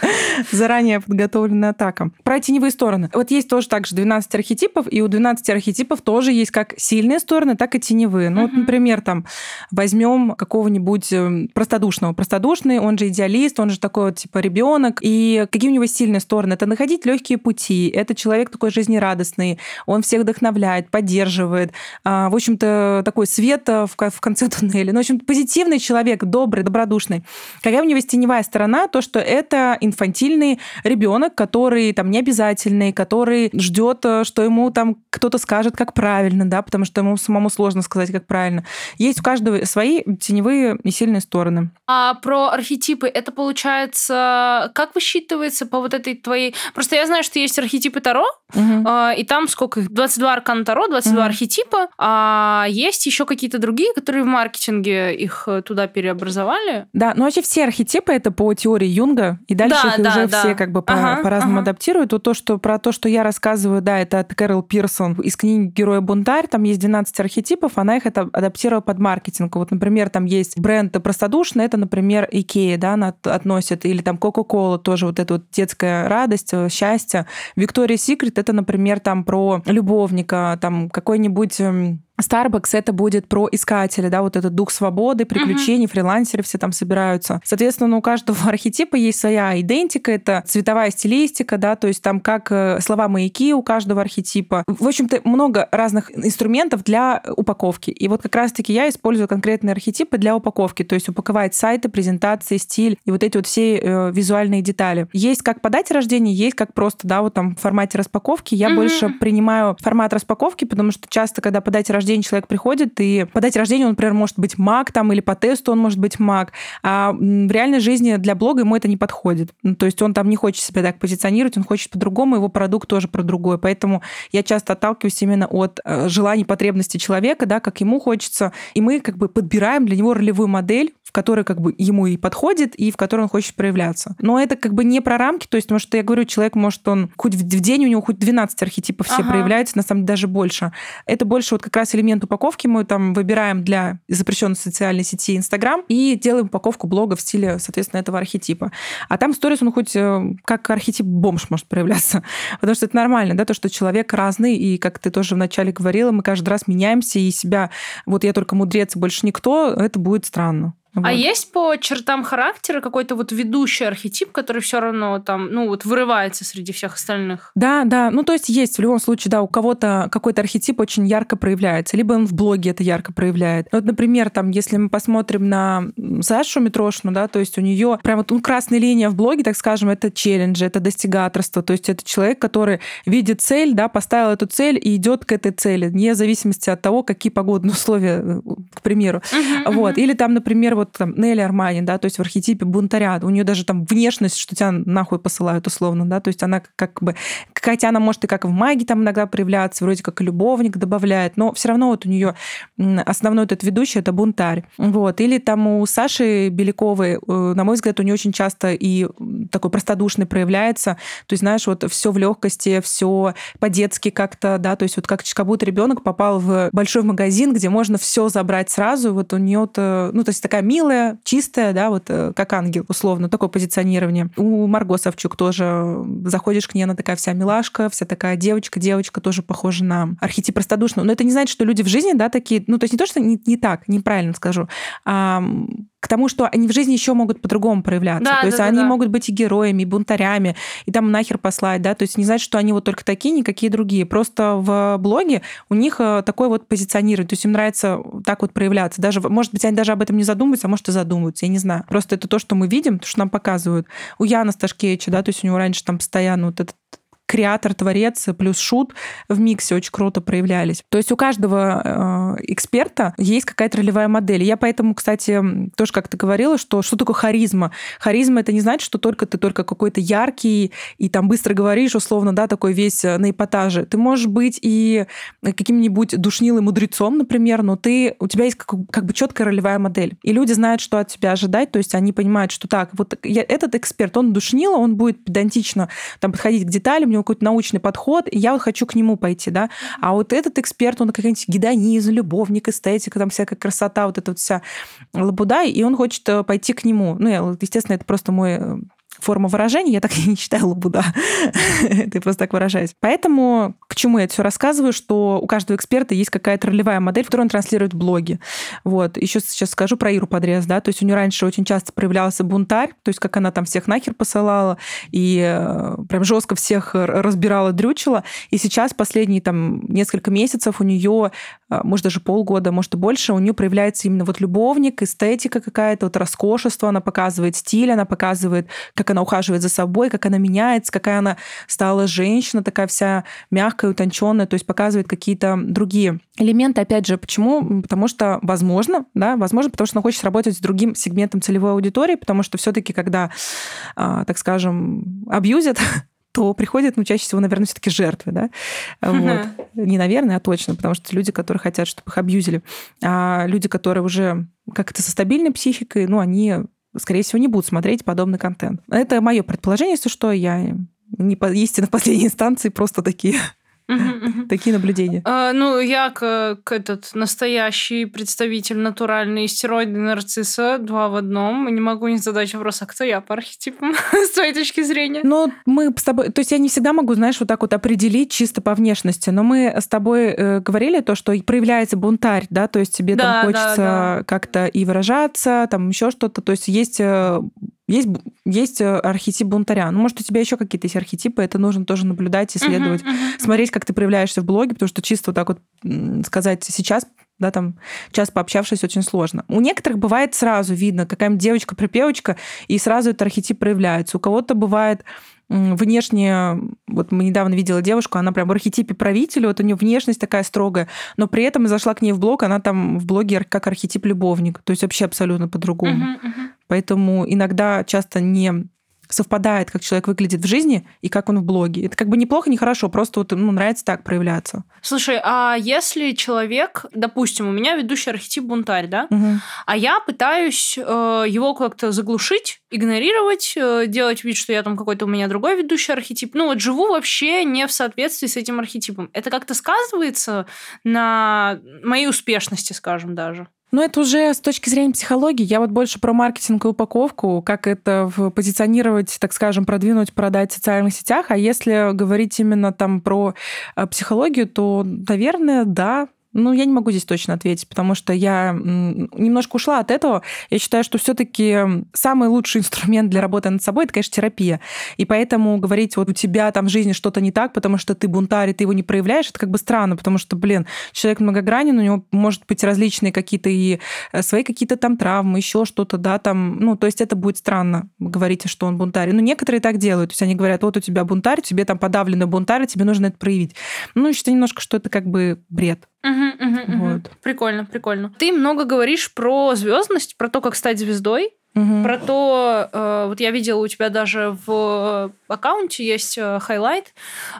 заранее подготовленная атака. Про теневые стороны. Вот есть тоже также 12 архетипов, и у 12 архетипов тоже есть как сильные стороны, так и теневые. Ну, вот, например, там возьмем какого-нибудь эм, простодушного. Простодушный, он же идеалист, он же такой вот типа ребенок. И какие у него сильные стороны? Это находить легкие пути. Это человек такой жизнерадостный, он всех вдохновляет, поддерживает. А, в общем-то, такой свет э, в конце туннеля. Ну, в общем, позитивный человек, добрый, добродушный. Какая у него есть теневая сторона? То, что это инфантильный ребенок, который там не обязательный, который ждет, э, что ему там кто-то скажет, как правильно, да, потому что ему самому сложно сказать, как правильно. Есть у каждого свои теневые и сильные стороны. А про архетипы, это получается, как высчитывается по вот этой твоей... Просто я знаю, что есть архетипы Таро, угу. и там сколько их? 22 аркана Таро, 22 угу. архетипа, а есть еще какие-то другие, которые в маркетинге их э, туда переобразовали. Да, но вообще все архетипы это по теории Юнга, и дальше да, их да, уже да. все как бы ага, по-разному ага. адаптируют. Вот то, что про то, что я рассказываю, да, это от Кэрол Пирсон из книги «Героя бунтарь», там есть 12 архетипов, она их это адаптировала под маркетинг. Вот, например, там есть бренд простодушный, это, например, Икея, да, она относит, или там Кока-Кола, тоже вот эта вот детская радость, э, счастье. Виктория Секрет, это, например, там про любовника, там какой-нибудь эм, Starbucks это будет про искателя, да, вот этот дух свободы, приключений, uh-huh. фрилансеры все там собираются. Соответственно, у каждого архетипа есть своя идентика, это цветовая стилистика, да, то есть там как э, слова маяки у каждого архетипа. В общем-то, много разных инструментов для упаковки. И вот как раз-таки я использую конкретные архетипы для упаковки, то есть упаковать сайты, презентации, стиль и вот эти вот все э, визуальные детали. Есть как по дате рождения, есть как просто, да, вот там в формате распаковки. Я uh-huh. больше принимаю формат распаковки, потому что часто, когда по дате рождения рождения человек приходит, и по дате рождения он, например, может быть маг там, или по тесту он может быть маг, а в реальной жизни для блога ему это не подходит. Ну, то есть он там не хочет себя так позиционировать, он хочет по-другому, его продукт тоже про другое. Поэтому я часто отталкиваюсь именно от э, желаний, потребностей человека, да, как ему хочется, и мы как бы подбираем для него ролевую модель, в которой как бы ему и подходит, и в которой он хочет проявляться. Но это как бы не про рамки, то есть, потому что я говорю, человек может, он хоть в день у него хоть 12 архетипов все ага. проявляются, на самом деле даже больше. Это больше вот как раз элемент упаковки мы там выбираем для запрещенной социальной сети Инстаграм и делаем упаковку блога в стиле, соответственно, этого архетипа. А там сторис, он хоть э, как архетип бомж может проявляться. Потому что это нормально, да, то, что человек разный, и как ты тоже вначале говорила, мы каждый раз меняемся, и себя, вот я только мудрец, больше никто, это будет странно. А вот. А есть по чертам характера какой-то вот ведущий архетип, который все равно там, ну вот вырывается среди всех остальных? Да, да. Ну то есть есть в любом случае, да, у кого-то какой-то архетип очень ярко проявляется, либо он в блоге это ярко проявляет. Вот, например, там, если мы посмотрим на Сашу Митрошину, да, то есть у нее прям вот ну, красная линия в блоге, так скажем, это челленджи, это достигаторство, то есть это человек, который видит цель, да, поставил эту цель и идет к этой цели, вне зависимости от того, какие погодные условия, э, к примеру. Uh-huh, вот. Uh-huh. Или там, например, вот вот там Нелли Армани, да, то есть в архетипе бунтаря, у нее даже там внешность, что тебя нахуй посылают условно, да, то есть она как бы, хотя она может и как в маге там иногда проявляться, вроде как и любовник добавляет, но все равно вот у нее основной этот ведущий это бунтарь, вот, или там у Саши Беляковой, э, на мой взгляд, у нее очень часто и такой простодушный проявляется, то есть, знаешь, вот все в легкости, все по-детски как-то, да, то есть вот как, как будто ребенок попал в большой магазин, где можно все забрать сразу, вот у нее, ну, то есть такая милая, чистая, да, вот э, как ангел, условно, такое позиционирование. У Марго Савчук тоже заходишь к ней, она такая вся милашка, вся такая девочка, девочка тоже похожа на архетип простодушного. Но это не значит, что люди в жизни, да, такие, ну, то есть не то, что не, не так, неправильно скажу, а к тому, что они в жизни еще могут по-другому проявляться. Да, то есть да, они да. могут быть и героями, и бунтарями, и там нахер послать, да, то есть не значит, что они вот только такие, никакие другие. Просто в блоге у них э, такое вот позиционирование, то есть им нравится так вот проявляться. Даже, может быть, они даже об этом не задумываются, а может и задумываются, я не знаю. Просто это то, что мы видим, то, что нам показывают. У Яна Сташкевича, да, то есть у него раньше там постоянно вот этот креатор, творец плюс шут в миксе очень круто проявлялись. То есть у каждого э, эксперта есть какая-то ролевая модель. Я поэтому, кстати, тоже как ты говорила, что что такое харизма? Харизма это не значит, что только ты только какой-то яркий и там быстро говоришь, условно, да, такой весь э, на эпатаже. Ты можешь быть и каким-нибудь душнилым мудрецом, например, но ты, у тебя есть как, как бы четкая ролевая модель. И люди знают, что от тебя ожидать, то есть они понимают, что так, вот я, этот эксперт, он душнил, он будет педантично там подходить к деталям, него какой-то научный подход, и я вот хочу к нему пойти, да. А вот этот эксперт, он какой-нибудь гедонизм, любовник, эстетика, там всякая красота, вот эта вот вся лабуда, и он хочет э, пойти к нему. Ну, я, естественно, это просто мой э, форма выражения, я так и не читала Будда. это просто так выражаюсь. Поэтому к чему я это все рассказываю, что у каждого эксперта есть какая-то ролевая модель, которую он транслирует в блоге. Вот. Еще сейчас скажу про Иру Подрез, да, то есть у нее раньше очень часто проявлялся бунтарь, то есть как она там всех нахер посылала и э, прям жестко всех разбирала, дрючила. И сейчас последние там несколько месяцев у нее, э, может даже полгода, может и больше, у нее проявляется именно вот любовник, эстетика какая-то, вот роскошество, она показывает стиль, она показывает, как как она ухаживает за собой, как она меняется, какая она стала женщина, такая вся мягкая, утонченная, то есть показывает какие-то другие элементы. Опять же, почему? Потому что, возможно, да, возможно, потому что она хочет работать с другим сегментом целевой аудитории, потому что все-таки, когда, а, так скажем, абьюзят, то приходят, ну, чаще всего, наверное, все-таки жертвы, да. Вот. Не наверное, а точно, потому что люди, которые хотят, чтобы их абьюзили, а люди, которые уже как-то со стабильной психикой, ну, они скорее всего, не будут смотреть подобный контент. Это мое предположение, если что, я не по истина в последней инстанции, просто такие Такие наблюдения. А, ну, я как этот настоящий представитель натуральной стероидной нарцисса, два в одном, не могу не задать вопрос, а кто я по архетипам, с твоей точки зрения? Ну, мы с тобой... То есть я не всегда могу, знаешь, вот так вот определить чисто по внешности, но мы с тобой э, говорили то, что проявляется бунтарь, да, то есть тебе там хочется как-то и выражаться, там еще что-то, то есть есть э, есть, есть э, архетип бунтаря. Ну, может, у тебя еще какие-то есть архетипы, это нужно тоже наблюдать, исследовать, uh-huh, uh-huh. смотреть, как ты проявляешься в блоге, потому что чисто вот так вот сказать сейчас да, там, час пообщавшись, очень сложно. У некоторых бывает сразу видно, какая-нибудь девочка-припевочка, и сразу этот архетип проявляется. У кого-то бывает внешне, вот мы недавно видела девушку, она прям в архетипе правителя, вот у нее внешность такая строгая, но при этом зашла к ней в блог, она там в блоге как архетип любовник, то есть вообще абсолютно по-другому. Uh-huh, uh-huh. Поэтому иногда часто не совпадает, как человек выглядит в жизни и как он в блоге. Это как бы неплохо, не хорошо, просто вот ну, нравится так проявляться. Слушай, а если человек, допустим, у меня ведущий архетип бунтарь, да, угу. а я пытаюсь э, его как-то заглушить, игнорировать, э, делать вид, что я там какой-то у меня другой ведущий архетип, ну вот живу вообще не в соответствии с этим архетипом. Это как-то сказывается на моей успешности, скажем даже? Ну, это уже с точки зрения психологии. Я вот больше про маркетинг и упаковку, как это позиционировать, так скажем, продвинуть, продать в социальных сетях. А если говорить именно там про э, психологию, то, наверное, да, ну, я не могу здесь точно ответить, потому что я немножко ушла от этого. Я считаю, что все-таки самый лучший инструмент для работы над собой это, конечно, терапия. И поэтому говорить, вот у тебя там в жизни что-то не так, потому что ты бунтарь, и ты его не проявляешь, это как бы странно, потому что, блин, человек многогранен, у него может быть различные какие-то и э, свои какие-то там травмы, еще что-то, да, там, ну, то есть это будет странно говорить, что он бунтарь. Но некоторые так делают, то есть они говорят, вот у тебя бунтарь, тебе там подавленный бунтарь, тебе нужно это проявить. Ну, я считаю немножко, что это как бы бред. Угу, угу, вот. угу. Прикольно, прикольно. Ты много говоришь про звездность, про то, как стать звездой. Угу. Про то, э, вот я видела у тебя даже в аккаунте есть highlight,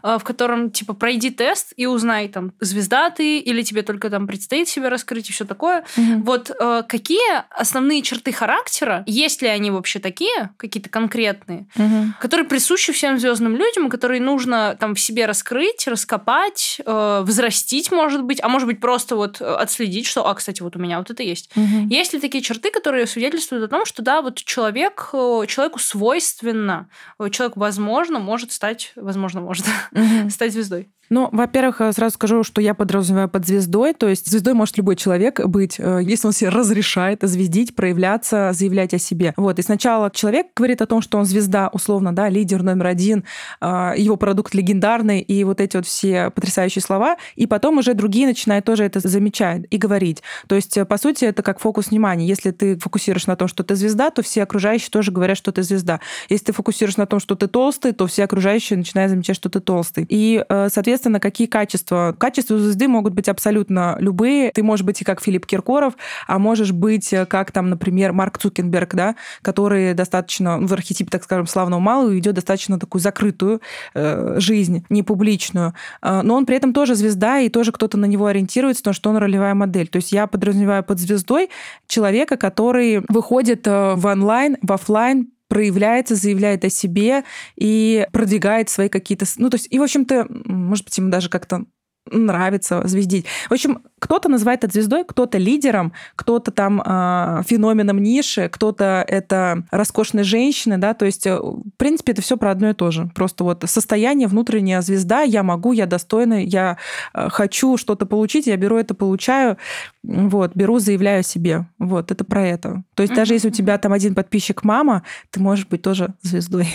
э, э, в котором типа пройди тест и узнай там звезда ты или тебе только там предстоит себя раскрыть и все такое. Угу. Вот какие основные черты характера, есть ли они вообще такие, какие-то конкретные, угу. которые присущи всем звездным людям, которые нужно там в себе раскрыть, раскопать, взрастить, может быть, а может быть просто вот отследить, что, а, кстати, вот у меня вот это есть. Угу. Есть ли такие черты, которые свидетельствуют о том, что да, вот человек, э, человеку свойственно, человек, возможно, может стать, возможно, может стать звездой. Ну, во-первых, э, сразу скажу, что я подразумеваю под звездой, то есть звездой может любой человек быть, э, если он себе разрешает звездить, проявляться, заявлять о себе. Вот, и сначала человек говорит о том, что он звезда, условно, да, лидер номер один, э, его продукт легендарный, и вот эти вот все потрясающие слова, и потом уже другие начинают тоже это замечать и говорить. То есть, по сути, это как фокус внимания. Если ты фокусируешь на том, что ты звезда, то все окружающие тоже говорят, что ты звезда. Если ты фокусируешь на том, что ты толстый, то все окружающие начинают замечать, что ты толстый. И, соответственно, соответственно, какие качества? Качества звезды могут быть абсолютно любые. Ты можешь быть и как Филипп Киркоров, а можешь быть э, как там, например, Марк Цукенберг, да, который достаточно в архетипе, так скажем, славного малого ведет достаточно такую закрытую э, жизнь, не публичную. Э, но он при этом тоже звезда, и тоже кто-то на него ориентируется, потому что он ролевая модель. То есть я подразумеваю под звездой человека, который выходит э, в онлайн, в офлайн проявляется, заявляет о себе и продвигает свои какие-то... Ну, то есть, и, в общем-то, может быть, ему даже как-то нравится звездить. В общем, кто-то называет это звездой, кто-то лидером, кто-то там э, феноменом ниши, кто-то это роскошной женщины, да, то есть, э, в принципе, это все про одно и то же. Просто вот состояние внутренняя звезда, я могу, я достойна, я э, хочу что-то получить, я беру это, получаю, вот, беру, заявляю себе. Вот, это про это. То есть, даже если у тебя там один подписчик мама, ты можешь быть тоже звездой.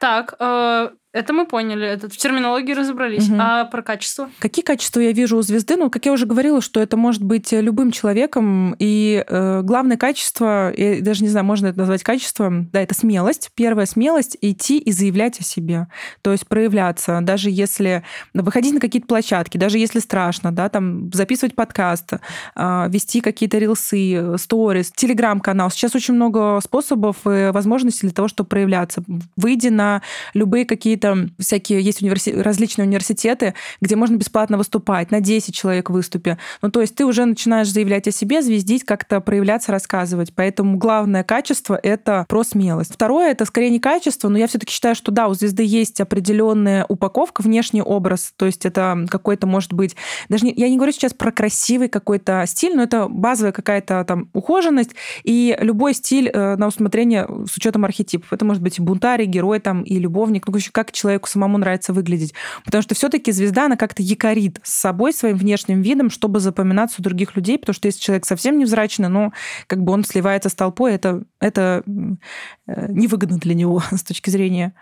Так, э, это мы поняли, это в терминологии разобрались. Угу. А про качество? Какие качества я вижу у звезды? Ну, как я уже говорила, что это может быть любым человеком. И э, главное качество, я даже не знаю, можно это назвать качеством, да, это смелость. Первая смелость идти и заявлять о себе. То есть проявляться, даже если выходить на какие-то площадки, даже если страшно, да, там записывать подкаст, э, вести какие-то рилсы, сторис, телеграм-канал. Сейчас очень много способов и возможностей для того, чтобы проявляться. Выйди на любые какие-то какие-то всякие есть универси... различные университеты, где можно бесплатно выступать, на 10 человек выступе. Ну, то есть ты уже начинаешь заявлять о себе, звездить, как-то проявляться, рассказывать. Поэтому главное качество — это про смелость. Второе — это скорее не качество, но я все таки считаю, что да, у звезды есть определенная упаковка, внешний образ. То есть это какой-то, может быть... Даже не... я не говорю сейчас про красивый какой-то стиль, но это базовая какая-то там ухоженность, и любой стиль э, на усмотрение с учетом архетипов. Это может быть и бунтарь, и герой, там, и любовник, ну, как человеку самому нравится выглядеть. Потому что все-таки звезда, она как-то якорит с собой, своим внешним видом, чтобы запоминаться у других людей, потому что если человек совсем невзрачный, ну, как бы он сливается с толпой, это, это э, невыгодно для него с точки зрения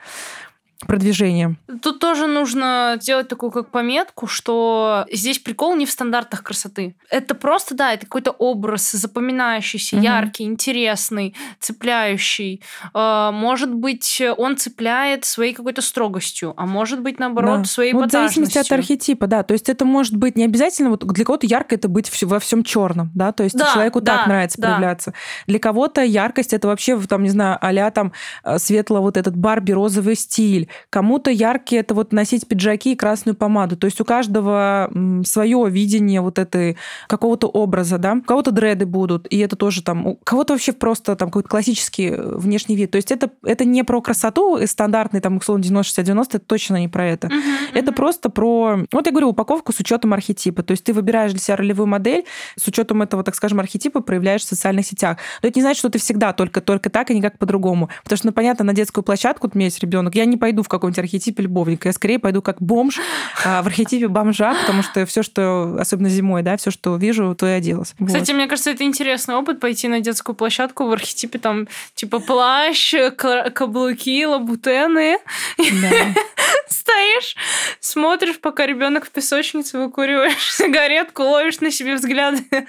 продвижения. Тут тоже нужно сделать такую как пометку, что здесь прикол не в стандартах красоты. Это просто, да, это какой-то образ запоминающийся, угу. яркий, интересный, цепляющий. А, может быть, он цепляет своей какой-то строгостью, а может быть, наоборот, да. своей вот В зависимости от архетипа, да. То есть это может быть не обязательно, вот для кого-то ярко это быть во всем черном, да, то есть да, человеку да, так нравится да. проявляться. Для кого-то яркость это вообще, там, не знаю, а там э, светло вот этот барби розовый стиль Кому-то яркие это вот носить пиджаки и красную помаду. То есть у каждого свое видение вот этой какого-то образа, да. У кого-то дреды будут, и это тоже там... У кого-то вообще просто там какой-то классический э, внешний вид. То есть это, это не про красоту стандартный, там, условно, 90-60-90, это точно не про это. Uh-huh, это uh-huh. просто про... Вот я говорю, упаковку с учетом архетипа. То есть ты выбираешь для себя ролевую модель, с учетом этого, так скажем, архетипа проявляешь в социальных сетях. Но это не значит, что ты всегда только, только так, и никак по-другому. Потому что, ну, понятно, на детскую площадку, у меня есть ребенок, я не пойду в каком-нибудь архетипе любовника. Я скорее пойду как бомж а, в архетипе бомжа, потому что все, что, особенно зимой, да, все, что вижу, то и оделась. Кстати, вот. мне кажется, это интересный опыт пойти на детскую площадку в архетипе там типа плащ, каблуки, лабутены. Да. Стоишь, смотришь, пока ребенок в песочнице выкуриваешь сигаретку, ловишь на себе взгляды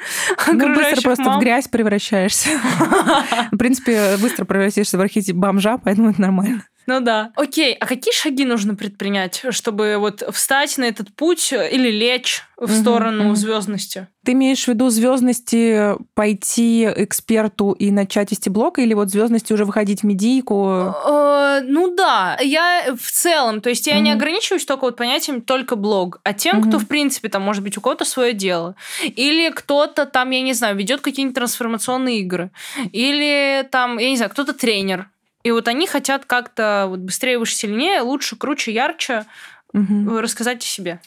Ну, быстро просто мам. в грязь превращаешься. В принципе, быстро превращаешься в архетип бомжа, поэтому это нормально. Ну да. Окей, а какие шаги нужно предпринять, чтобы вот встать на этот путь или лечь в сторону угу, звездности? Ты имеешь в виду звездности пойти эксперту и начать вести блог, или вот звездности уже выходить в медийку? Э, ну да, я в целом, то есть я не ограничиваюсь только вот понятием только блог, а тем, кто в принципе там может быть у кого-то свое дело, или кто-то там, я не знаю, ведет какие-нибудь трансформационные игры, или там, я не знаю, кто-то тренер, и вот они хотят как-то вот быстрее, выше, сильнее, лучше, круче, ярче угу. рассказать о себе.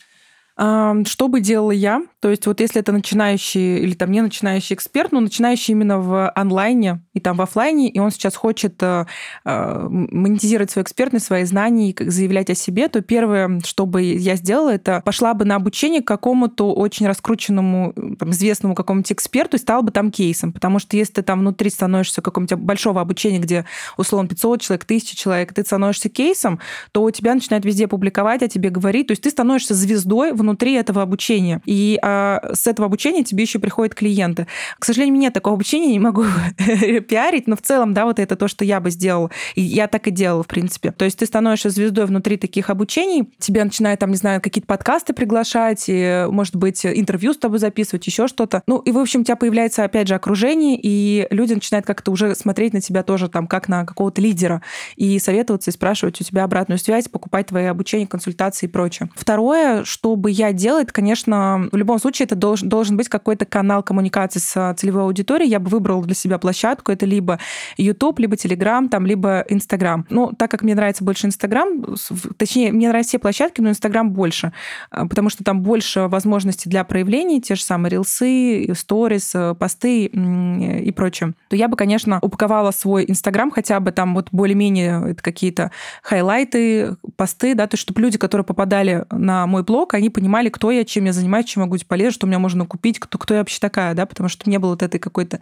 Что бы делала я? То есть вот если это начинающий или там не начинающий эксперт, но начинающий именно в онлайне и там в офлайне, и он сейчас хочет э, э, монетизировать свою экспертность, свои знания и заявлять о себе, то первое, что бы я сделала, это пошла бы на обучение к какому-то очень раскрученному, там, известному какому-нибудь эксперту и стала бы там кейсом. Потому что если ты там внутри становишься какого-нибудь большого обучения, где условно 500 человек, 1000 человек, ты становишься кейсом, то у тебя начинают везде публиковать, о тебе говорить. То есть ты становишься звездой в внутри этого обучения. И а, с этого обучения тебе еще приходят клиенты. К сожалению, нет такого обучения, не могу пиарить, но в целом, да, вот это то, что я бы сделала. И я так и делала, в принципе. То есть ты становишься звездой внутри таких обучений, тебя начинают там, не знаю, какие-то подкасты приглашать, и, может быть, интервью с тобой записывать, еще что-то. Ну, и, в общем, у тебя появляется, опять же, окружение, и люди начинают как-то уже смотреть на тебя тоже там, как на какого-то лидера, и советоваться, и спрашивать у тебя обратную связь, покупать твои обучения, консультации и прочее. Второе, чтобы я делаю, это, конечно, в любом случае это должен, должен быть какой-то канал коммуникации с целевой аудиторией. Я бы выбрала для себя площадку. Это либо YouTube, либо Telegram, там, либо Instagram. Ну, так как мне нравится больше Instagram, точнее, мне нравятся все площадки, но Instagram больше, а, потому что там больше возможностей для проявлений, те же самые рилсы, сторис, э, посты и прочее. То я бы, конечно, упаковала свой Instagram хотя бы там вот более-менее какие-то хайлайты, посты, да, то есть чтобы люди, которые попадали на мой блог, они понимали, кто я, чем я занимаюсь, чем могу быть полезен, что меня можно купить, кто, кто я вообще такая, да, потому что не было вот этой какой-то,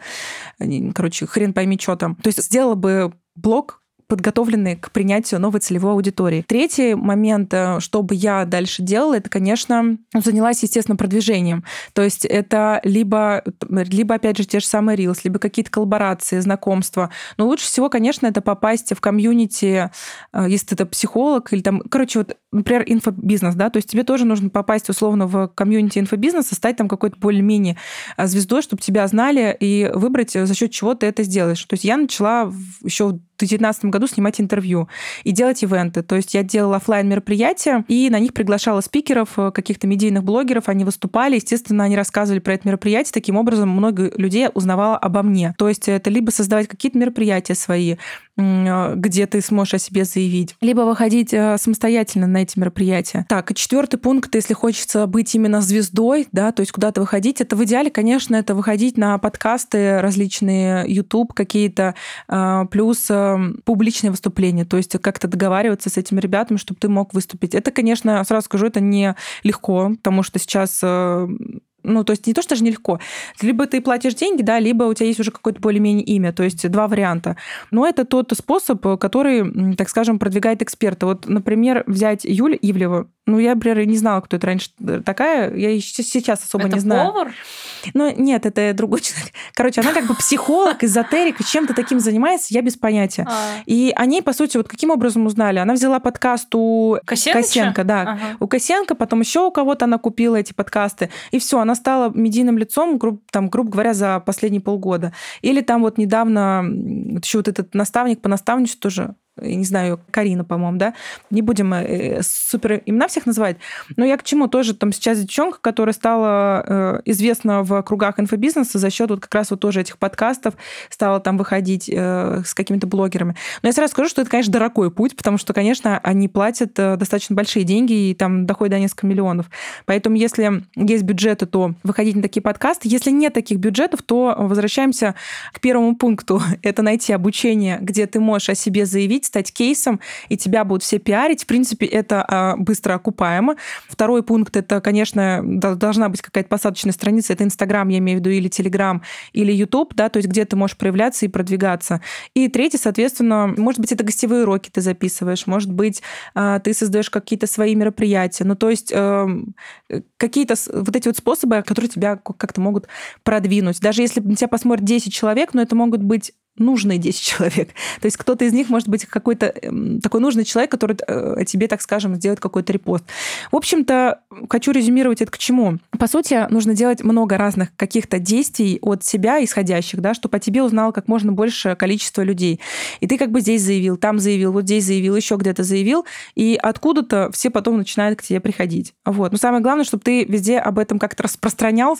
короче, хрен пойми, что там. То есть сделала бы блог подготовлены к принятию новой целевой аудитории. Третий момент, э, что бы я дальше делала, это, конечно, занялась, естественно, продвижением. То есть это либо, либо опять же, те же самые Reels, либо какие-то коллаборации, знакомства. Но лучше всего, конечно, это попасть в комьюнити, э, если это психолог или там, короче, вот, например, инфобизнес, да, то есть тебе тоже нужно попасть условно в комьюнити инфобизнеса, стать там какой-то более-менее э, звездой, чтобы тебя знали и выбрать, за счет чего ты это сделаешь. То есть я начала еще в 2019 году снимать интервью и делать ивенты. То есть я делала офлайн мероприятия и на них приглашала спикеров, э, каких-то медийных блогеров, они выступали, естественно, они рассказывали про это мероприятие, таким образом много людей узнавало обо мне. То есть это либо создавать какие-то мероприятия свои, э, где ты сможешь о себе заявить, либо выходить э, самостоятельно на эти мероприятия. Так, и четвертый пункт, если хочется быть именно звездой, да, то есть куда-то выходить, это в идеале, конечно, это выходить на подкасты различные, YouTube какие-то, плюс публичное выступление, то есть как-то договариваться с этими ребятами, чтобы ты мог выступить. Это, конечно, сразу скажу, это не легко, потому что сейчас ну, то есть не то, что даже нелегко. Либо ты платишь деньги, да, либо у тебя есть уже какое-то более-менее имя. То есть два варианта. Но это тот способ, который, так скажем, продвигает эксперта. Вот, например, взять Юлю Ивлеву. Ну, я, например, не знала, кто это раньше такая. Я сейчас особо это не знаю. повар? Ну, нет, это другой человек. Короче, она как бы психолог, эзотерик, чем-то таким занимается, я без понятия. А. И они, по сути, вот каким образом узнали? Она взяла подкаст у Косенко, да. Ага. У Косенко, потом еще у кого-то она купила эти подкасты. И все, она стала медийным лицом, грубо, там, грубо говоря, за последние полгода. Или там вот недавно еще вот этот наставник по наставничеству тоже я не знаю, Карина, по-моему, да, не будем э, супер имена всех называть, но я к чему тоже там сейчас девчонка, которая стала э, известна в кругах инфобизнеса за счет вот как раз вот тоже этих подкастов, стала там выходить э, с какими-то блогерами. Но я сразу скажу, что это, конечно, дорогой путь, потому что, конечно, они платят достаточно большие деньги и там доходят до нескольких миллионов. Поэтому если есть бюджеты, то выходить на такие подкасты. Если нет таких бюджетов, то возвращаемся к первому пункту. Это найти обучение, где ты можешь о себе заявить, заявить, стать кейсом, и тебя будут все пиарить. В принципе, это а, быстро окупаемо. Второй пункт, это, конечно, должна быть какая-то посадочная страница. Это Инстаграм, я имею в виду, или Телеграм, или Ютуб, да, то есть где ты можешь проявляться и продвигаться. И третий, соответственно, может быть, это гостевые уроки ты записываешь, может быть, а, ты создаешь какие-то свои мероприятия. Ну, то есть эм, какие-то вот эти вот способы, которые тебя как-то могут продвинуть. Даже если на тебя посмотрит 10 человек, но это могут быть нужные 10 человек. То есть кто-то из них может быть какой-то эм, такой нужный человек, который э, тебе, так скажем, сделает какой-то репост. В общем-то, хочу резюмировать это к чему. По сути, нужно делать много разных каких-то действий от себя исходящих, да, чтобы о тебе узнало как можно больше количество людей. И ты как бы здесь заявил, там заявил, вот здесь заявил, еще где-то заявил, и откуда-то все потом начинают к тебе приходить. Вот. Но самое главное, чтобы ты везде об этом как-то распространял,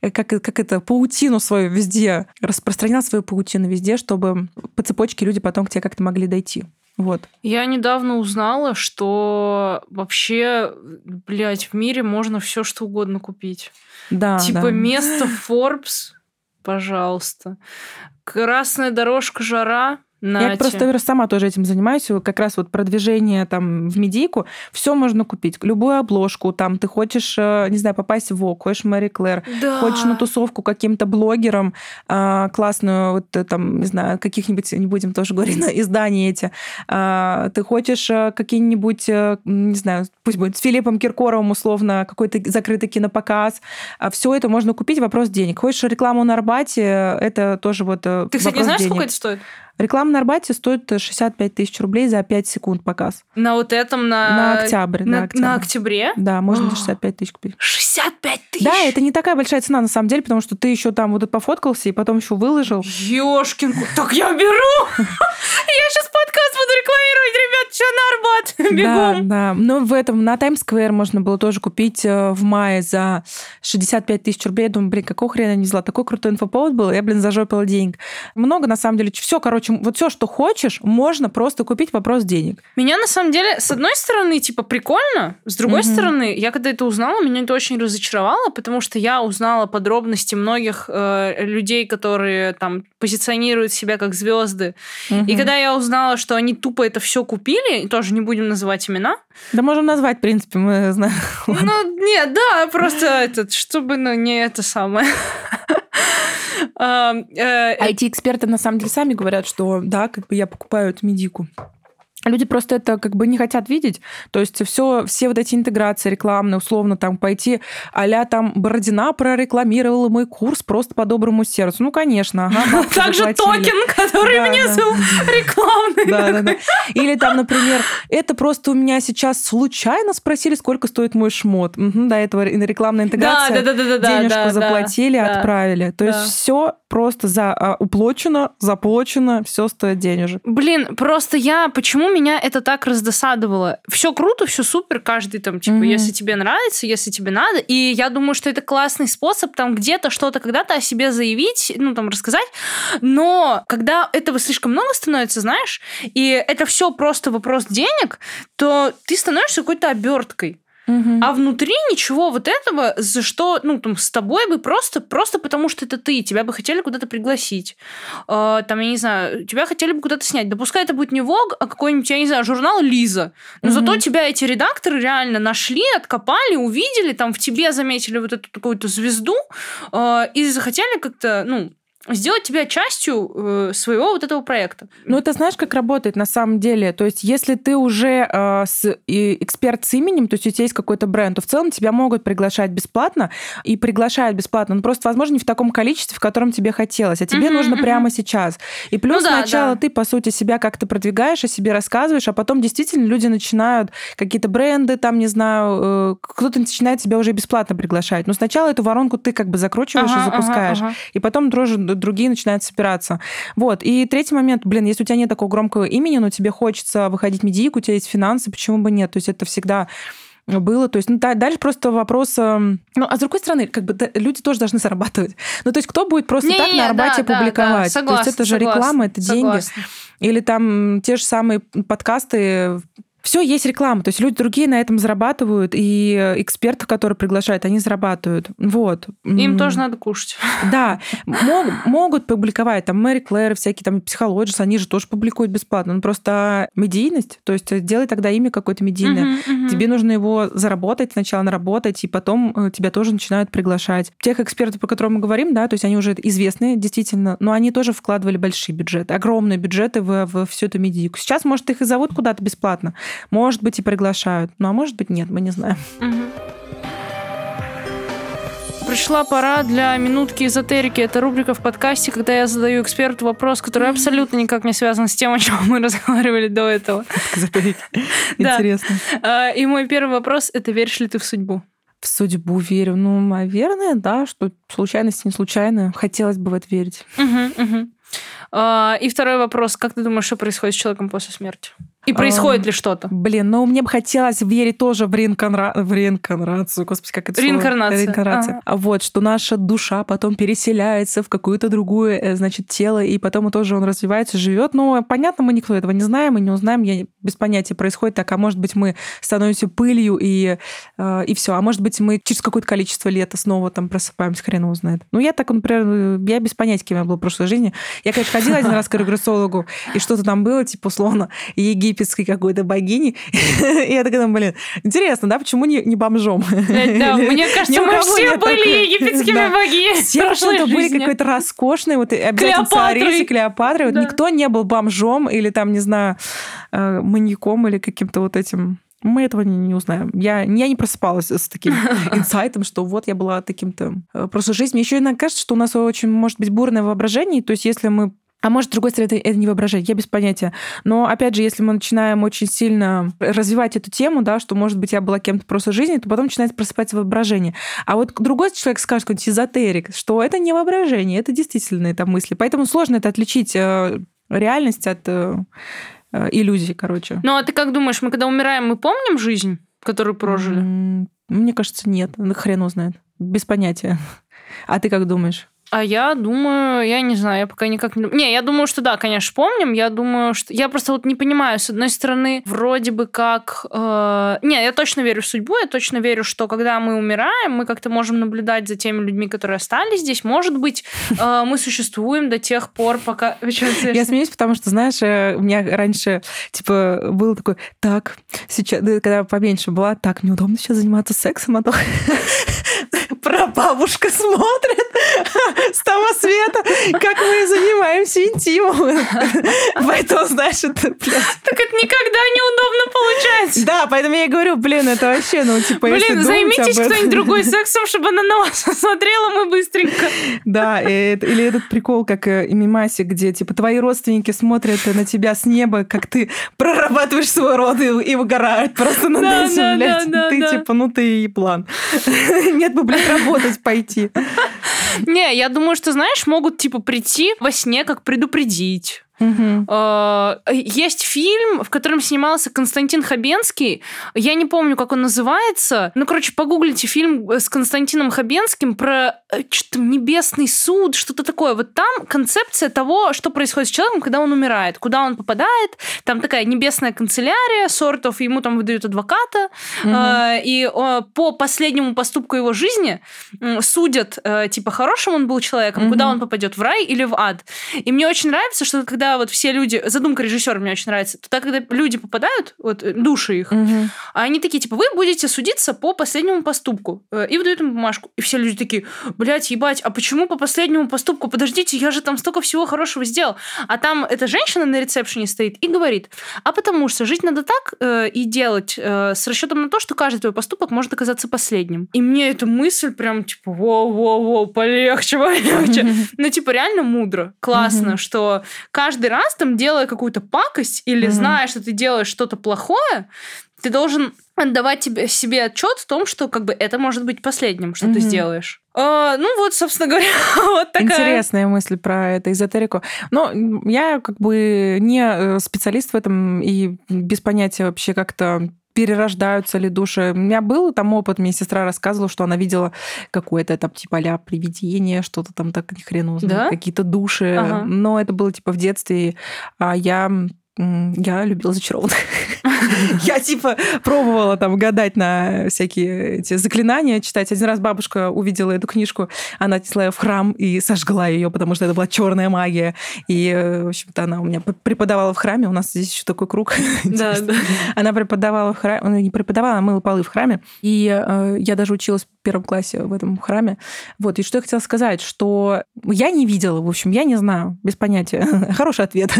э, как, как это, паутину свою везде, распространял свою паутину везде, чтобы по цепочке люди потом к тебе как-то могли дойти. Вот. Я недавно узнала, что вообще, блядь, в мире можно все что угодно купить. Да. Типа да. место Forbes, пожалуйста. Красная дорожка жара, Нате. Я просто сама тоже этим занимаюсь, как раз вот продвижение там в медийку, все можно купить, любую обложку, там ты хочешь, э, не знаю, попасть в ВОК, хочешь Мэри Клэр, да. хочешь на тусовку каким-то блогерам э, классную, вот э, там, не знаю, каких-нибудь, не будем тоже говорить, на издания эти, ты хочешь какие-нибудь, не знаю, пусть будет с Филиппом Киркоровым условно какой-то закрытый кинопоказ, а все это можно купить, вопрос денег. Хочешь рекламу на Арбате, это тоже вот Ты, кстати, не знаешь, денег. сколько это стоит? Реклама на Арбате стоит 65 тысяч рублей за 5 секунд показ. На вот этом, на... На октябрь. На, на, октябрь. на октябре? Да, можно за 65 тысяч купить. 65 тысяч? Да, это не такая большая цена на самом деле, потому что ты еще там вот пофоткался и потом еще выложил. Ёшкин, так я беру! Я сейчас подкаст буду рекламировать, ребят, все на Арбат, бегом. Да, да. Но в этом, на Таймс-сквер можно было тоже купить э, в мае за 65 тысяч рублей. Я думаю, блин, какого хрена не взяла? Такой крутой инфоповод был, я, блин, зажопила денег. Много, на самом деле, все, короче, вот все, что хочешь, можно просто купить, вопрос денег. Меня, на самом деле, с одной стороны, типа, прикольно, с другой mm-hmm. стороны, я когда это узнала, меня это очень разочаровало, потому что я узнала подробности многих э, людей, которые там позиционируют себя как звезды. Mm-hmm. И когда я узнала, что они тупо это все купили, тоже не будем называть имена. Да можем назвать, в принципе, мы знаем. Ну, нет, да, просто этот, чтобы, ну, не это самое. IT-эксперты на самом деле сами говорят, что да, как бы я покупаю эту медику. Люди просто это как бы не хотят видеть. То есть все, все вот эти интеграции рекламные, условно, там пойти а там Бородина прорекламировала мой курс просто по доброму сердцу. Ну, конечно. Ага, Также токен, который внизу рекламный. Да, да, да. Или там, например, это просто у меня сейчас случайно спросили, сколько стоит мой шмот. До этого рекламная интеграция. Да, да, да, да, Денежку заплатили, отправили. То есть все просто за а, уплочено, заплачено, все стоит денежек. Блин, просто я почему меня это так раздосадовало. Все круто, все супер, каждый там, типа, mm-hmm. если тебе нравится, если тебе надо. И я думаю, что это классный способ там где-то что-то когда-то о себе заявить, ну, там, рассказать. Но когда этого слишком много становится, знаешь, и это все просто вопрос денег, то ты становишься какой-то оберткой. Угу. А внутри ничего вот этого, за что, ну, там, с тобой бы просто, просто потому что это ты, тебя бы хотели куда-то пригласить. Э, там, я не знаю, тебя хотели бы куда-то снять. Да пускай это будет не Vogue, а какой-нибудь, я не знаю, журнал Лиза. Но угу. зато тебя эти редакторы реально нашли, откопали, увидели, там, в тебе заметили вот эту какую-то звезду э, и захотели как-то, ну, сделать тебя частью э, своего вот этого проекта. Ну, это знаешь, как работает на самом деле. То есть, если ты уже э, с, и эксперт с именем, то есть у тебя есть какой-то бренд, то в целом тебя могут приглашать бесплатно и приглашают бесплатно. Но просто, возможно, не в таком количестве, в котором тебе хотелось. А тебе mm-hmm, нужно mm-hmm. прямо сейчас. И плюс ну, да, сначала да. ты, по сути, себя как-то продвигаешь, о себе рассказываешь, а потом действительно люди начинают какие-то бренды, там, не знаю, э, кто-то начинает тебя уже бесплатно приглашать. Но сначала эту воронку ты как бы закручиваешь ага, и запускаешь. Ага, ага. И потом тоже другие начинают собираться. Вот. И третий момент, блин, если у тебя нет такого громкого имени, но тебе хочется выходить медийку, у тебя есть финансы, почему бы нет? То есть это всегда было. То есть, ну, дальше просто вопрос... Эм, ну, а с другой стороны, как бы да, люди тоже должны зарабатывать. Ну, то есть, кто будет просто не, так не, на Арбате да, публиковать? Да, да. Согласна, то есть, это же согласна, реклама, это согласна. деньги. Или там те же самые подкасты все есть реклама, то есть люди другие на этом зарабатывают, и экспертов, которые приглашают, они зарабатывают. Вот. Им тоже надо кушать. Да, мог, могут публиковать, там, Мэри Клэр, всякие там психологист, они же тоже публикуют бесплатно. Ну, просто медийность, то есть делай тогда имя какое-то медийное. Uh-huh, uh-huh. Тебе нужно его заработать, сначала наработать, и потом э, тебя тоже начинают приглашать. Тех экспертов, про которых мы говорим, да, то есть они уже известные, действительно, но они тоже вкладывали большие бюджеты, огромные бюджеты в, в всю эту медийку. Сейчас, может, их и зовут куда-то бесплатно. Может быть, и приглашают. Ну, а может быть, нет, мы не знаем. Пришла пора для минутки эзотерики. Это рубрика в подкасте, когда я задаю эксперту вопрос, который абсолютно никак не связан с тем, о чем мы разговаривали до этого. Интересно. А, и мой первый вопрос – это веришь ли ты в судьбу? В судьбу верю. Ну, наверное, да, что случайности не случайные. Хотелось бы в это верить. А, и второй вопрос. Как ты думаешь, что происходит с человеком после смерти? И происходит а, ли что-то? Блин, ну мне бы хотелось верить тоже в, реинкарна... в реинкарнацию. Господи, как это Реинкарнация. Реинкарнация. Ага. Вот, что наша душа потом переселяется в какое-то другое, э, значит, тело, и потом тоже он развивается, живет. Но понятно, мы никто этого не знаем и не узнаем. Я без понятия происходит так. А может быть, мы становимся пылью и, э, и все. А может быть, мы через какое-то количество лет снова там просыпаемся, хрен его знает. Ну, я так, например, я без понятия, кем я была в прошлой жизни. Я, конечно, ходила один раз к регрессологу, и что-то там было, типа, условно, Египет египетской какой-то богини. И я такая, блин, интересно, да, почему не, не бомжом? Да, мне кажется, мы все были египетскими богинями Все что-то были какой-то роскошный, вот обязательно царицы, Клеопатры. Вот никто не был бомжом или там, не знаю, э, маньяком или каким-то вот этим мы этого не, не узнаем. Я, я не просыпалась с таким инсайтом, что вот я была таким-то э, просто жизнь. Мне еще иногда кажется, что у нас очень может быть бурное воображение. То есть если мы а может, с другой стороны, это, это не воображать, я без понятия. Но, опять же, если мы начинаем очень сильно развивать эту тему, да, что, может быть, я была кем-то просто в жизни, то потом начинает просыпаться воображение. А вот другой человек скажет, какой-нибудь эзотерик, что это не воображение, это действительно это мысли. Поэтому сложно это отличить э, реальность от э, э, иллюзий, короче. Ну, а ты как думаешь, мы когда умираем, мы помним жизнь, которую прожили? Мне кажется, нет. Хрен узнает. Без понятия. А ты как думаешь? А я думаю, я не знаю, я пока никак не думаю. Не, я думаю, что да, конечно, помним. Я думаю, что... Я просто вот не понимаю, с одной стороны, вроде бы как... Э... Не, я точно верю в судьбу, я точно верю, что когда мы умираем, мы как-то можем наблюдать за теми людьми, которые остались здесь. Может быть, э, мы существуем до тех пор, пока... Я смеюсь, потому что, знаешь, э, у меня раньше, типа, был такой, так, сейчас, когда поменьше была, так, неудобно сейчас заниматься сексом, а то прабабушка смотрит с того света, как мы занимаемся интимом. Поэтому, блядь... Так это никогда неудобно получается. Да, поэтому я и говорю, блин, это вообще, ну, типа, Блин, займитесь кто-нибудь другой сексом, чтобы она на вас посмотрела, мы быстренько. Да, или этот прикол, как э, мимаси, где, типа, твои родственники смотрят на тебя с неба, как ты прорабатываешь свой род и, и выгорают просто над этим, блядь. Ты, типа, ну, ты и план. Нет бы, блядь, работать пойти. Не, я думаю, что, знаешь, могут, типа, прийти во сне, как предупредить. Угу. Есть фильм, в котором снимался Константин Хабенский. Я не помню, как он называется. Ну, короче, погуглите фильм с Константином Хабенским про э, что-то небесный суд, что-то такое. Вот там концепция того, что происходит с человеком, когда он умирает, куда он попадает. Там такая небесная канцелярия, сортов, ему там выдают адвоката. Угу. И по последнему поступку его жизни судят, э, типа, хорошим он был человеком, угу. куда он попадет, в рай или в ад. И мне очень нравится, что когда когда вот все люди... Задумка режиссера мне очень нравится. Тогда, когда люди попадают, вот э, души их, угу. они такие, типа, вы будете судиться по последнему поступку. Э, и выдают им бумажку. И все люди такие, блядь, ебать, а почему по последнему поступку? Подождите, я же там столько всего хорошего сделал. А там эта женщина на ресепшене стоит и говорит, а потому что жить надо так э, и делать э, с расчетом на то, что каждый твой поступок может оказаться последним. И мне эта мысль прям, типа, воу-воу-воу, полегче, полегче. Ну, типа, реально мудро, классно, что каждый каждый раз там делая какую-то пакость или mm-hmm. зная, что ты делаешь что-то плохое, ты должен отдавать тебе, себе отчет в том, что как бы это может быть последним, что mm-hmm. ты сделаешь. А, ну вот, собственно говоря, вот такая. Интересная мысль про это эзотерику. Но я как бы не э, специалист в этом и без понятия вообще как-то перерождаются ли души. У меня был там опыт, мне сестра рассказывала, что она видела какое-то там типа а привидение, что-то там так ни хрена узнать, да? какие-то души. Ага. Но это было типа в детстве, а я я любила зачарованных. Я типа пробовала там гадать на всякие эти заклинания, читать. Один раз бабушка увидела эту книжку, она отнесла ее в храм и сожгла ее, потому что это была черная магия. И, в общем-то, она у меня преподавала в храме. У нас здесь еще такой круг. Да, да. Она преподавала в храме, она не преподавала, а мыла полы в храме. И э, я даже училась в первом классе в этом храме. Вот. И что я хотела сказать, что я не видела, в общем, я не знаю, без понятия. Хороший ответ.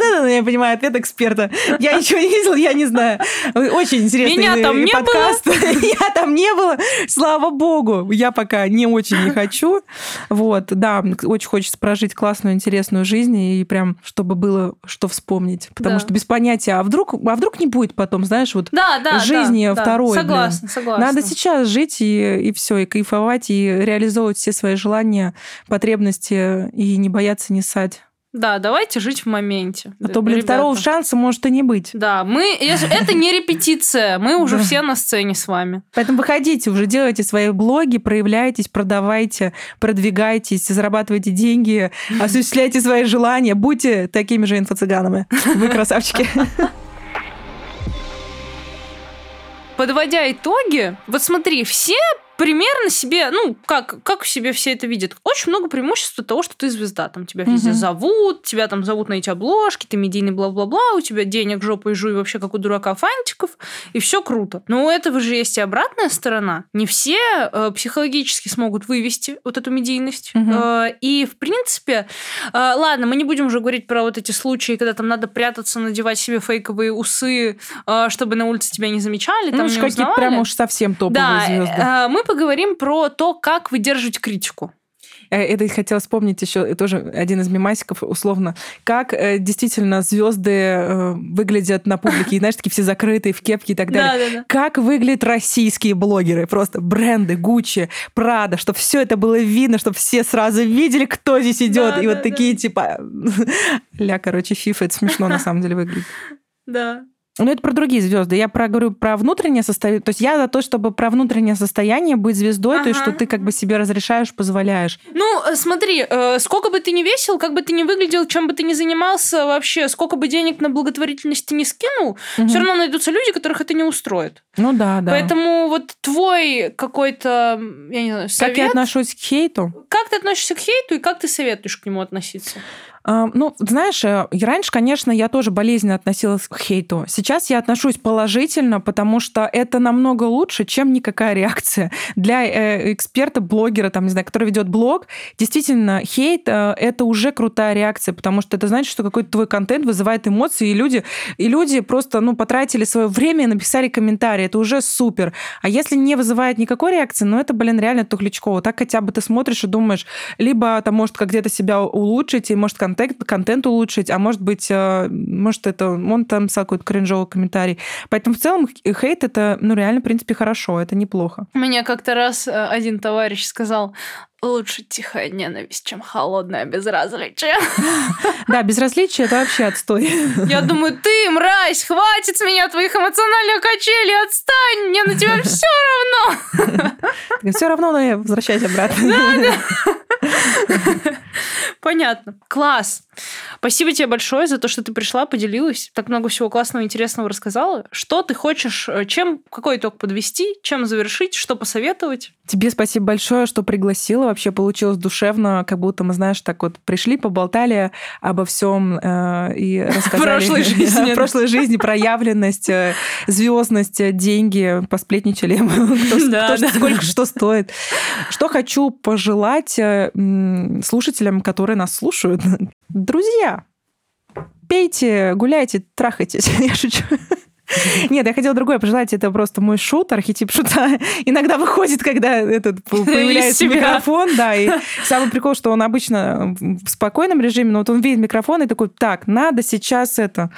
Вот это, я понимаю, ответ эксперта. Я ничего не видела, я не знаю. Очень интересный Меня там не подкаст. Было. Я там не было. Слава богу. Я пока не очень не хочу. Вот, да, очень хочется прожить классную, интересную жизнь и прям, чтобы было что вспомнить. Потому да. что без понятия, а вдруг, а вдруг не будет потом, знаешь, вот да, да, жизни да, второй. Да. Согласна, блин. согласна. Надо сейчас жить и, и все, и кайфовать, и реализовывать все свои желания, потребности, и не бояться не ссать. Да, давайте жить в моменте. А то, блин, ребята. второго шанса может и не быть. Да, мы... Это не репетиция, мы уже все на сцене с вами. Поэтому выходите, уже делайте свои блоги, проявляйтесь, продавайте, продвигайтесь, зарабатывайте деньги, осуществляйте свои желания, будьте такими же инфо-цыганами. Вы красавчики. Подводя итоги, вот смотри, все примерно себе, ну, как, как себе все это видят? Очень много преимуществ от того, что ты звезда. Там тебя везде угу. зовут, тебя там зовут на эти обложки, ты медийный бла-бла-бла, у тебя денег жопой жуй вообще как у дурака фантиков, и все круто. Но у этого же есть и обратная сторона. Не все э, психологически смогут вывести вот эту медийность. Угу. Э, и, в принципе, э, ладно, мы не будем уже говорить про вот эти случаи, когда там надо прятаться, надевать себе фейковые усы, э, чтобы на улице тебя не замечали, там ну, не какие-то прям уж совсем топовые да, звезды. Э, мы поговорим про то, как выдерживать критику. Это хотела вспомнить еще тоже один из мемасиков, условно, как действительно звезды выглядят на публике, знаешь, такие все закрытые в кепке и так далее. Да, да, да. Как выглядят российские блогеры, просто бренды, Гуччи, Прада, чтобы все это было видно, чтобы все сразу видели, кто здесь идет, да, и да, вот такие типа, ля, короче, фифа, это смешно на самом деле выглядит. Да. Ну, это про другие звезды. Я про, говорю про внутреннее состояние. То есть я за то, чтобы про внутреннее состояние быть звездой, ага. то есть что ты как бы себе разрешаешь, позволяешь. Ну, э, смотри, э, сколько бы ты ни весил, как бы ты ни выглядел, чем бы ты ни занимался вообще, сколько бы денег на благотворительность ты не скинул, угу. все равно найдутся люди, которых это не устроит. Ну да, да. Поэтому вот твой какой-то, я не знаю, совет... Как я отношусь к хейту? Как ты относишься к хейту и как ты советуешь к нему относиться? Ну, знаешь, э, раньше, конечно, я тоже болезненно относилась к хейту. Сейчас я отношусь положительно, потому что это намного лучше, чем никакая реакция. Для э, эксперта, блогера, там, не знаю, который ведет блог, действительно, хейт э, это уже крутая реакция, потому что это значит, что какой-то твой контент вызывает эмоции, и люди, и люди просто, ну, потратили свое время и написали комментарий. Это уже супер. А если не вызывает никакой реакции, ну, это, блин, реально тухлячково. Так хотя бы ты смотришь и думаешь, либо там может как где-то себя улучшить, и может контент, контент улучшить, а может быть, э, может, это он там какой-то кринжовый комментарий. Поэтому в целом хейт это, ну, реально, в принципе, хорошо, это неплохо. Мне как-то раз э, один товарищ сказал, лучше тихая ненависть, чем холодное безразличие. Да, безразличие это вообще отстой. Я думаю, ты, мразь, хватит с меня твоих эмоциональных качелей, отстань, мне на тебя все равно. Все равно, но я возвращаюсь обратно. Да, да. Понятно. Класс. Спасибо тебе большое за то, что ты пришла, поделилась, так много всего классного, интересного рассказала. Что ты хочешь, э, чем, какой итог подвести, чем завершить, что посоветовать? Тебе спасибо большое, что пригласила. Вообще получилось душевно, как будто мы, знаешь, так вот пришли, поболтали обо всем э, и рассказали прошлой жизни. прошлой жизни, проявленность, э, звездность, э, деньги, посплетничали, сколько что стоит. Что хочу пожелать слушателям, которые нас слушают. Друзья, пейте, гуляйте, трахайтесь. Я шучу. Нет, я хотела другое пожелать. Это просто мой шут, архетип шута. Иногда выходит, когда этот появляется микрофон, да, и самый прикол, что он обычно в спокойном режиме, но вот он видит микрофон и такой, так, надо сейчас это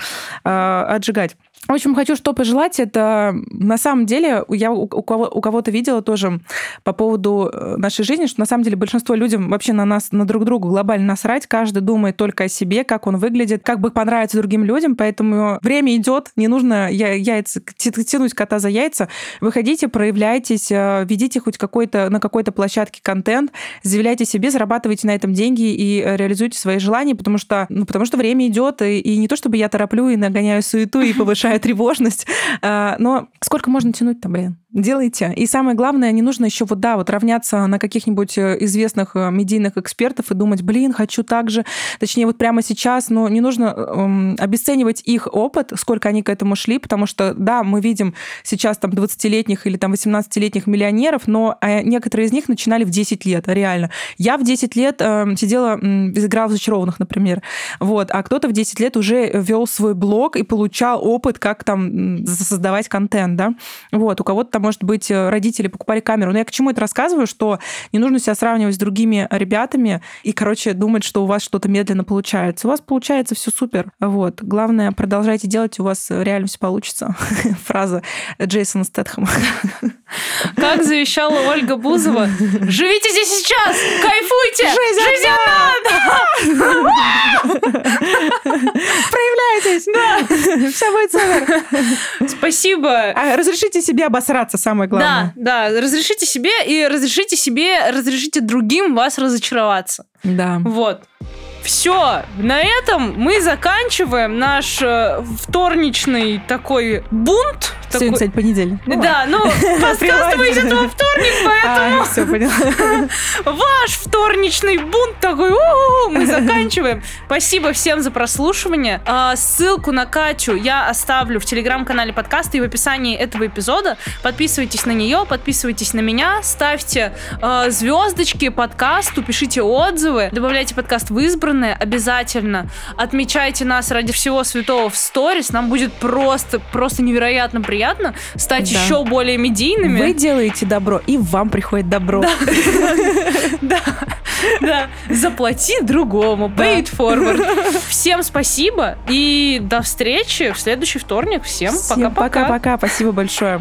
э, отжигать. В общем, хочу что пожелать. Это на самом деле, я у, кого, у кого-то видела тоже по поводу э, нашей жизни, что на самом деле большинство людям вообще на нас, на друг друга глобально насрать. Каждый думает только о себе, как он выглядит, как бы понравиться другим людям. Поэтому время идет, не нужно я, яйца, тянуть кота за яйца. Выходите, проявляйтесь, э, ведите хоть какой-то, на какой-то площадке контент, заявляйте себе, зарабатывайте на этом деньги и реализуйте свои желания, потому что, ну, потому что время идет, и, и не то чтобы я тороплю и нагоняю суету и повышаю тревожность. А, но сколько можно тянуть там, блин? Делайте. И самое главное, не нужно еще вот, да, вот равняться на каких-нибудь э, известных э, медийных экспертов и думать, блин, хочу так же, точнее, вот прямо сейчас, но не нужно эм, обесценивать их опыт, сколько они к этому шли, потому что, да, мы видим сейчас там 20-летних или там 18-летних миллионеров, но э, некоторые из них начинали в 10 лет, реально. Я в 10 лет э, сидела, играла в «Зачарованных», например, вот, а кто-то в 10 лет уже вел свой блог и получал опыт, как там создавать контент, да, вот, у кого-то там, может быть, родители покупали камеру, но я к чему это рассказываю, что не нужно себя сравнивать с другими ребятами и, короче, думать, что у вас что-то медленно получается. У вас получается все супер, вот, главное, продолжайте делать, у вас реально все получится. Фраза Джейсона Стэтхэма. Как завещала Ольга Бузова, живите здесь сейчас, кайфуйте, жизнь, жизнь Проявляйтесь, да, все будет супер. Спасибо. А разрешите себе обосраться, самое главное. Да, да, разрешите себе и разрешите себе, разрешите другим вас разочароваться. Да. Вот. Все, на этом мы заканчиваем наш э, вторничный такой бунт. Сегодня, такой... кстати, понедельник. Да, ну, подкаст выйдет во вторник, поэтому... А, все, поняла. Ваш вторничный бунт такой, у-у-у, мы заканчиваем. Спасибо всем за прослушивание. А, ссылку на Катю я оставлю в телеграм-канале подкаста и в описании этого эпизода. Подписывайтесь на нее, подписывайтесь на меня, ставьте а, звездочки подкасту, пишите отзывы, добавляйте подкаст в избранное обязательно. Отмечайте нас ради всего святого в сторис. Нам будет просто, просто невероятно приятно приятно стать да. еще более медийными. Вы делаете добро, и вам приходит добро. Да. Да, заплати другому, pay it forward. Всем спасибо и до встречи в следующий вторник. Всем пока-пока. Пока-пока, спасибо большое.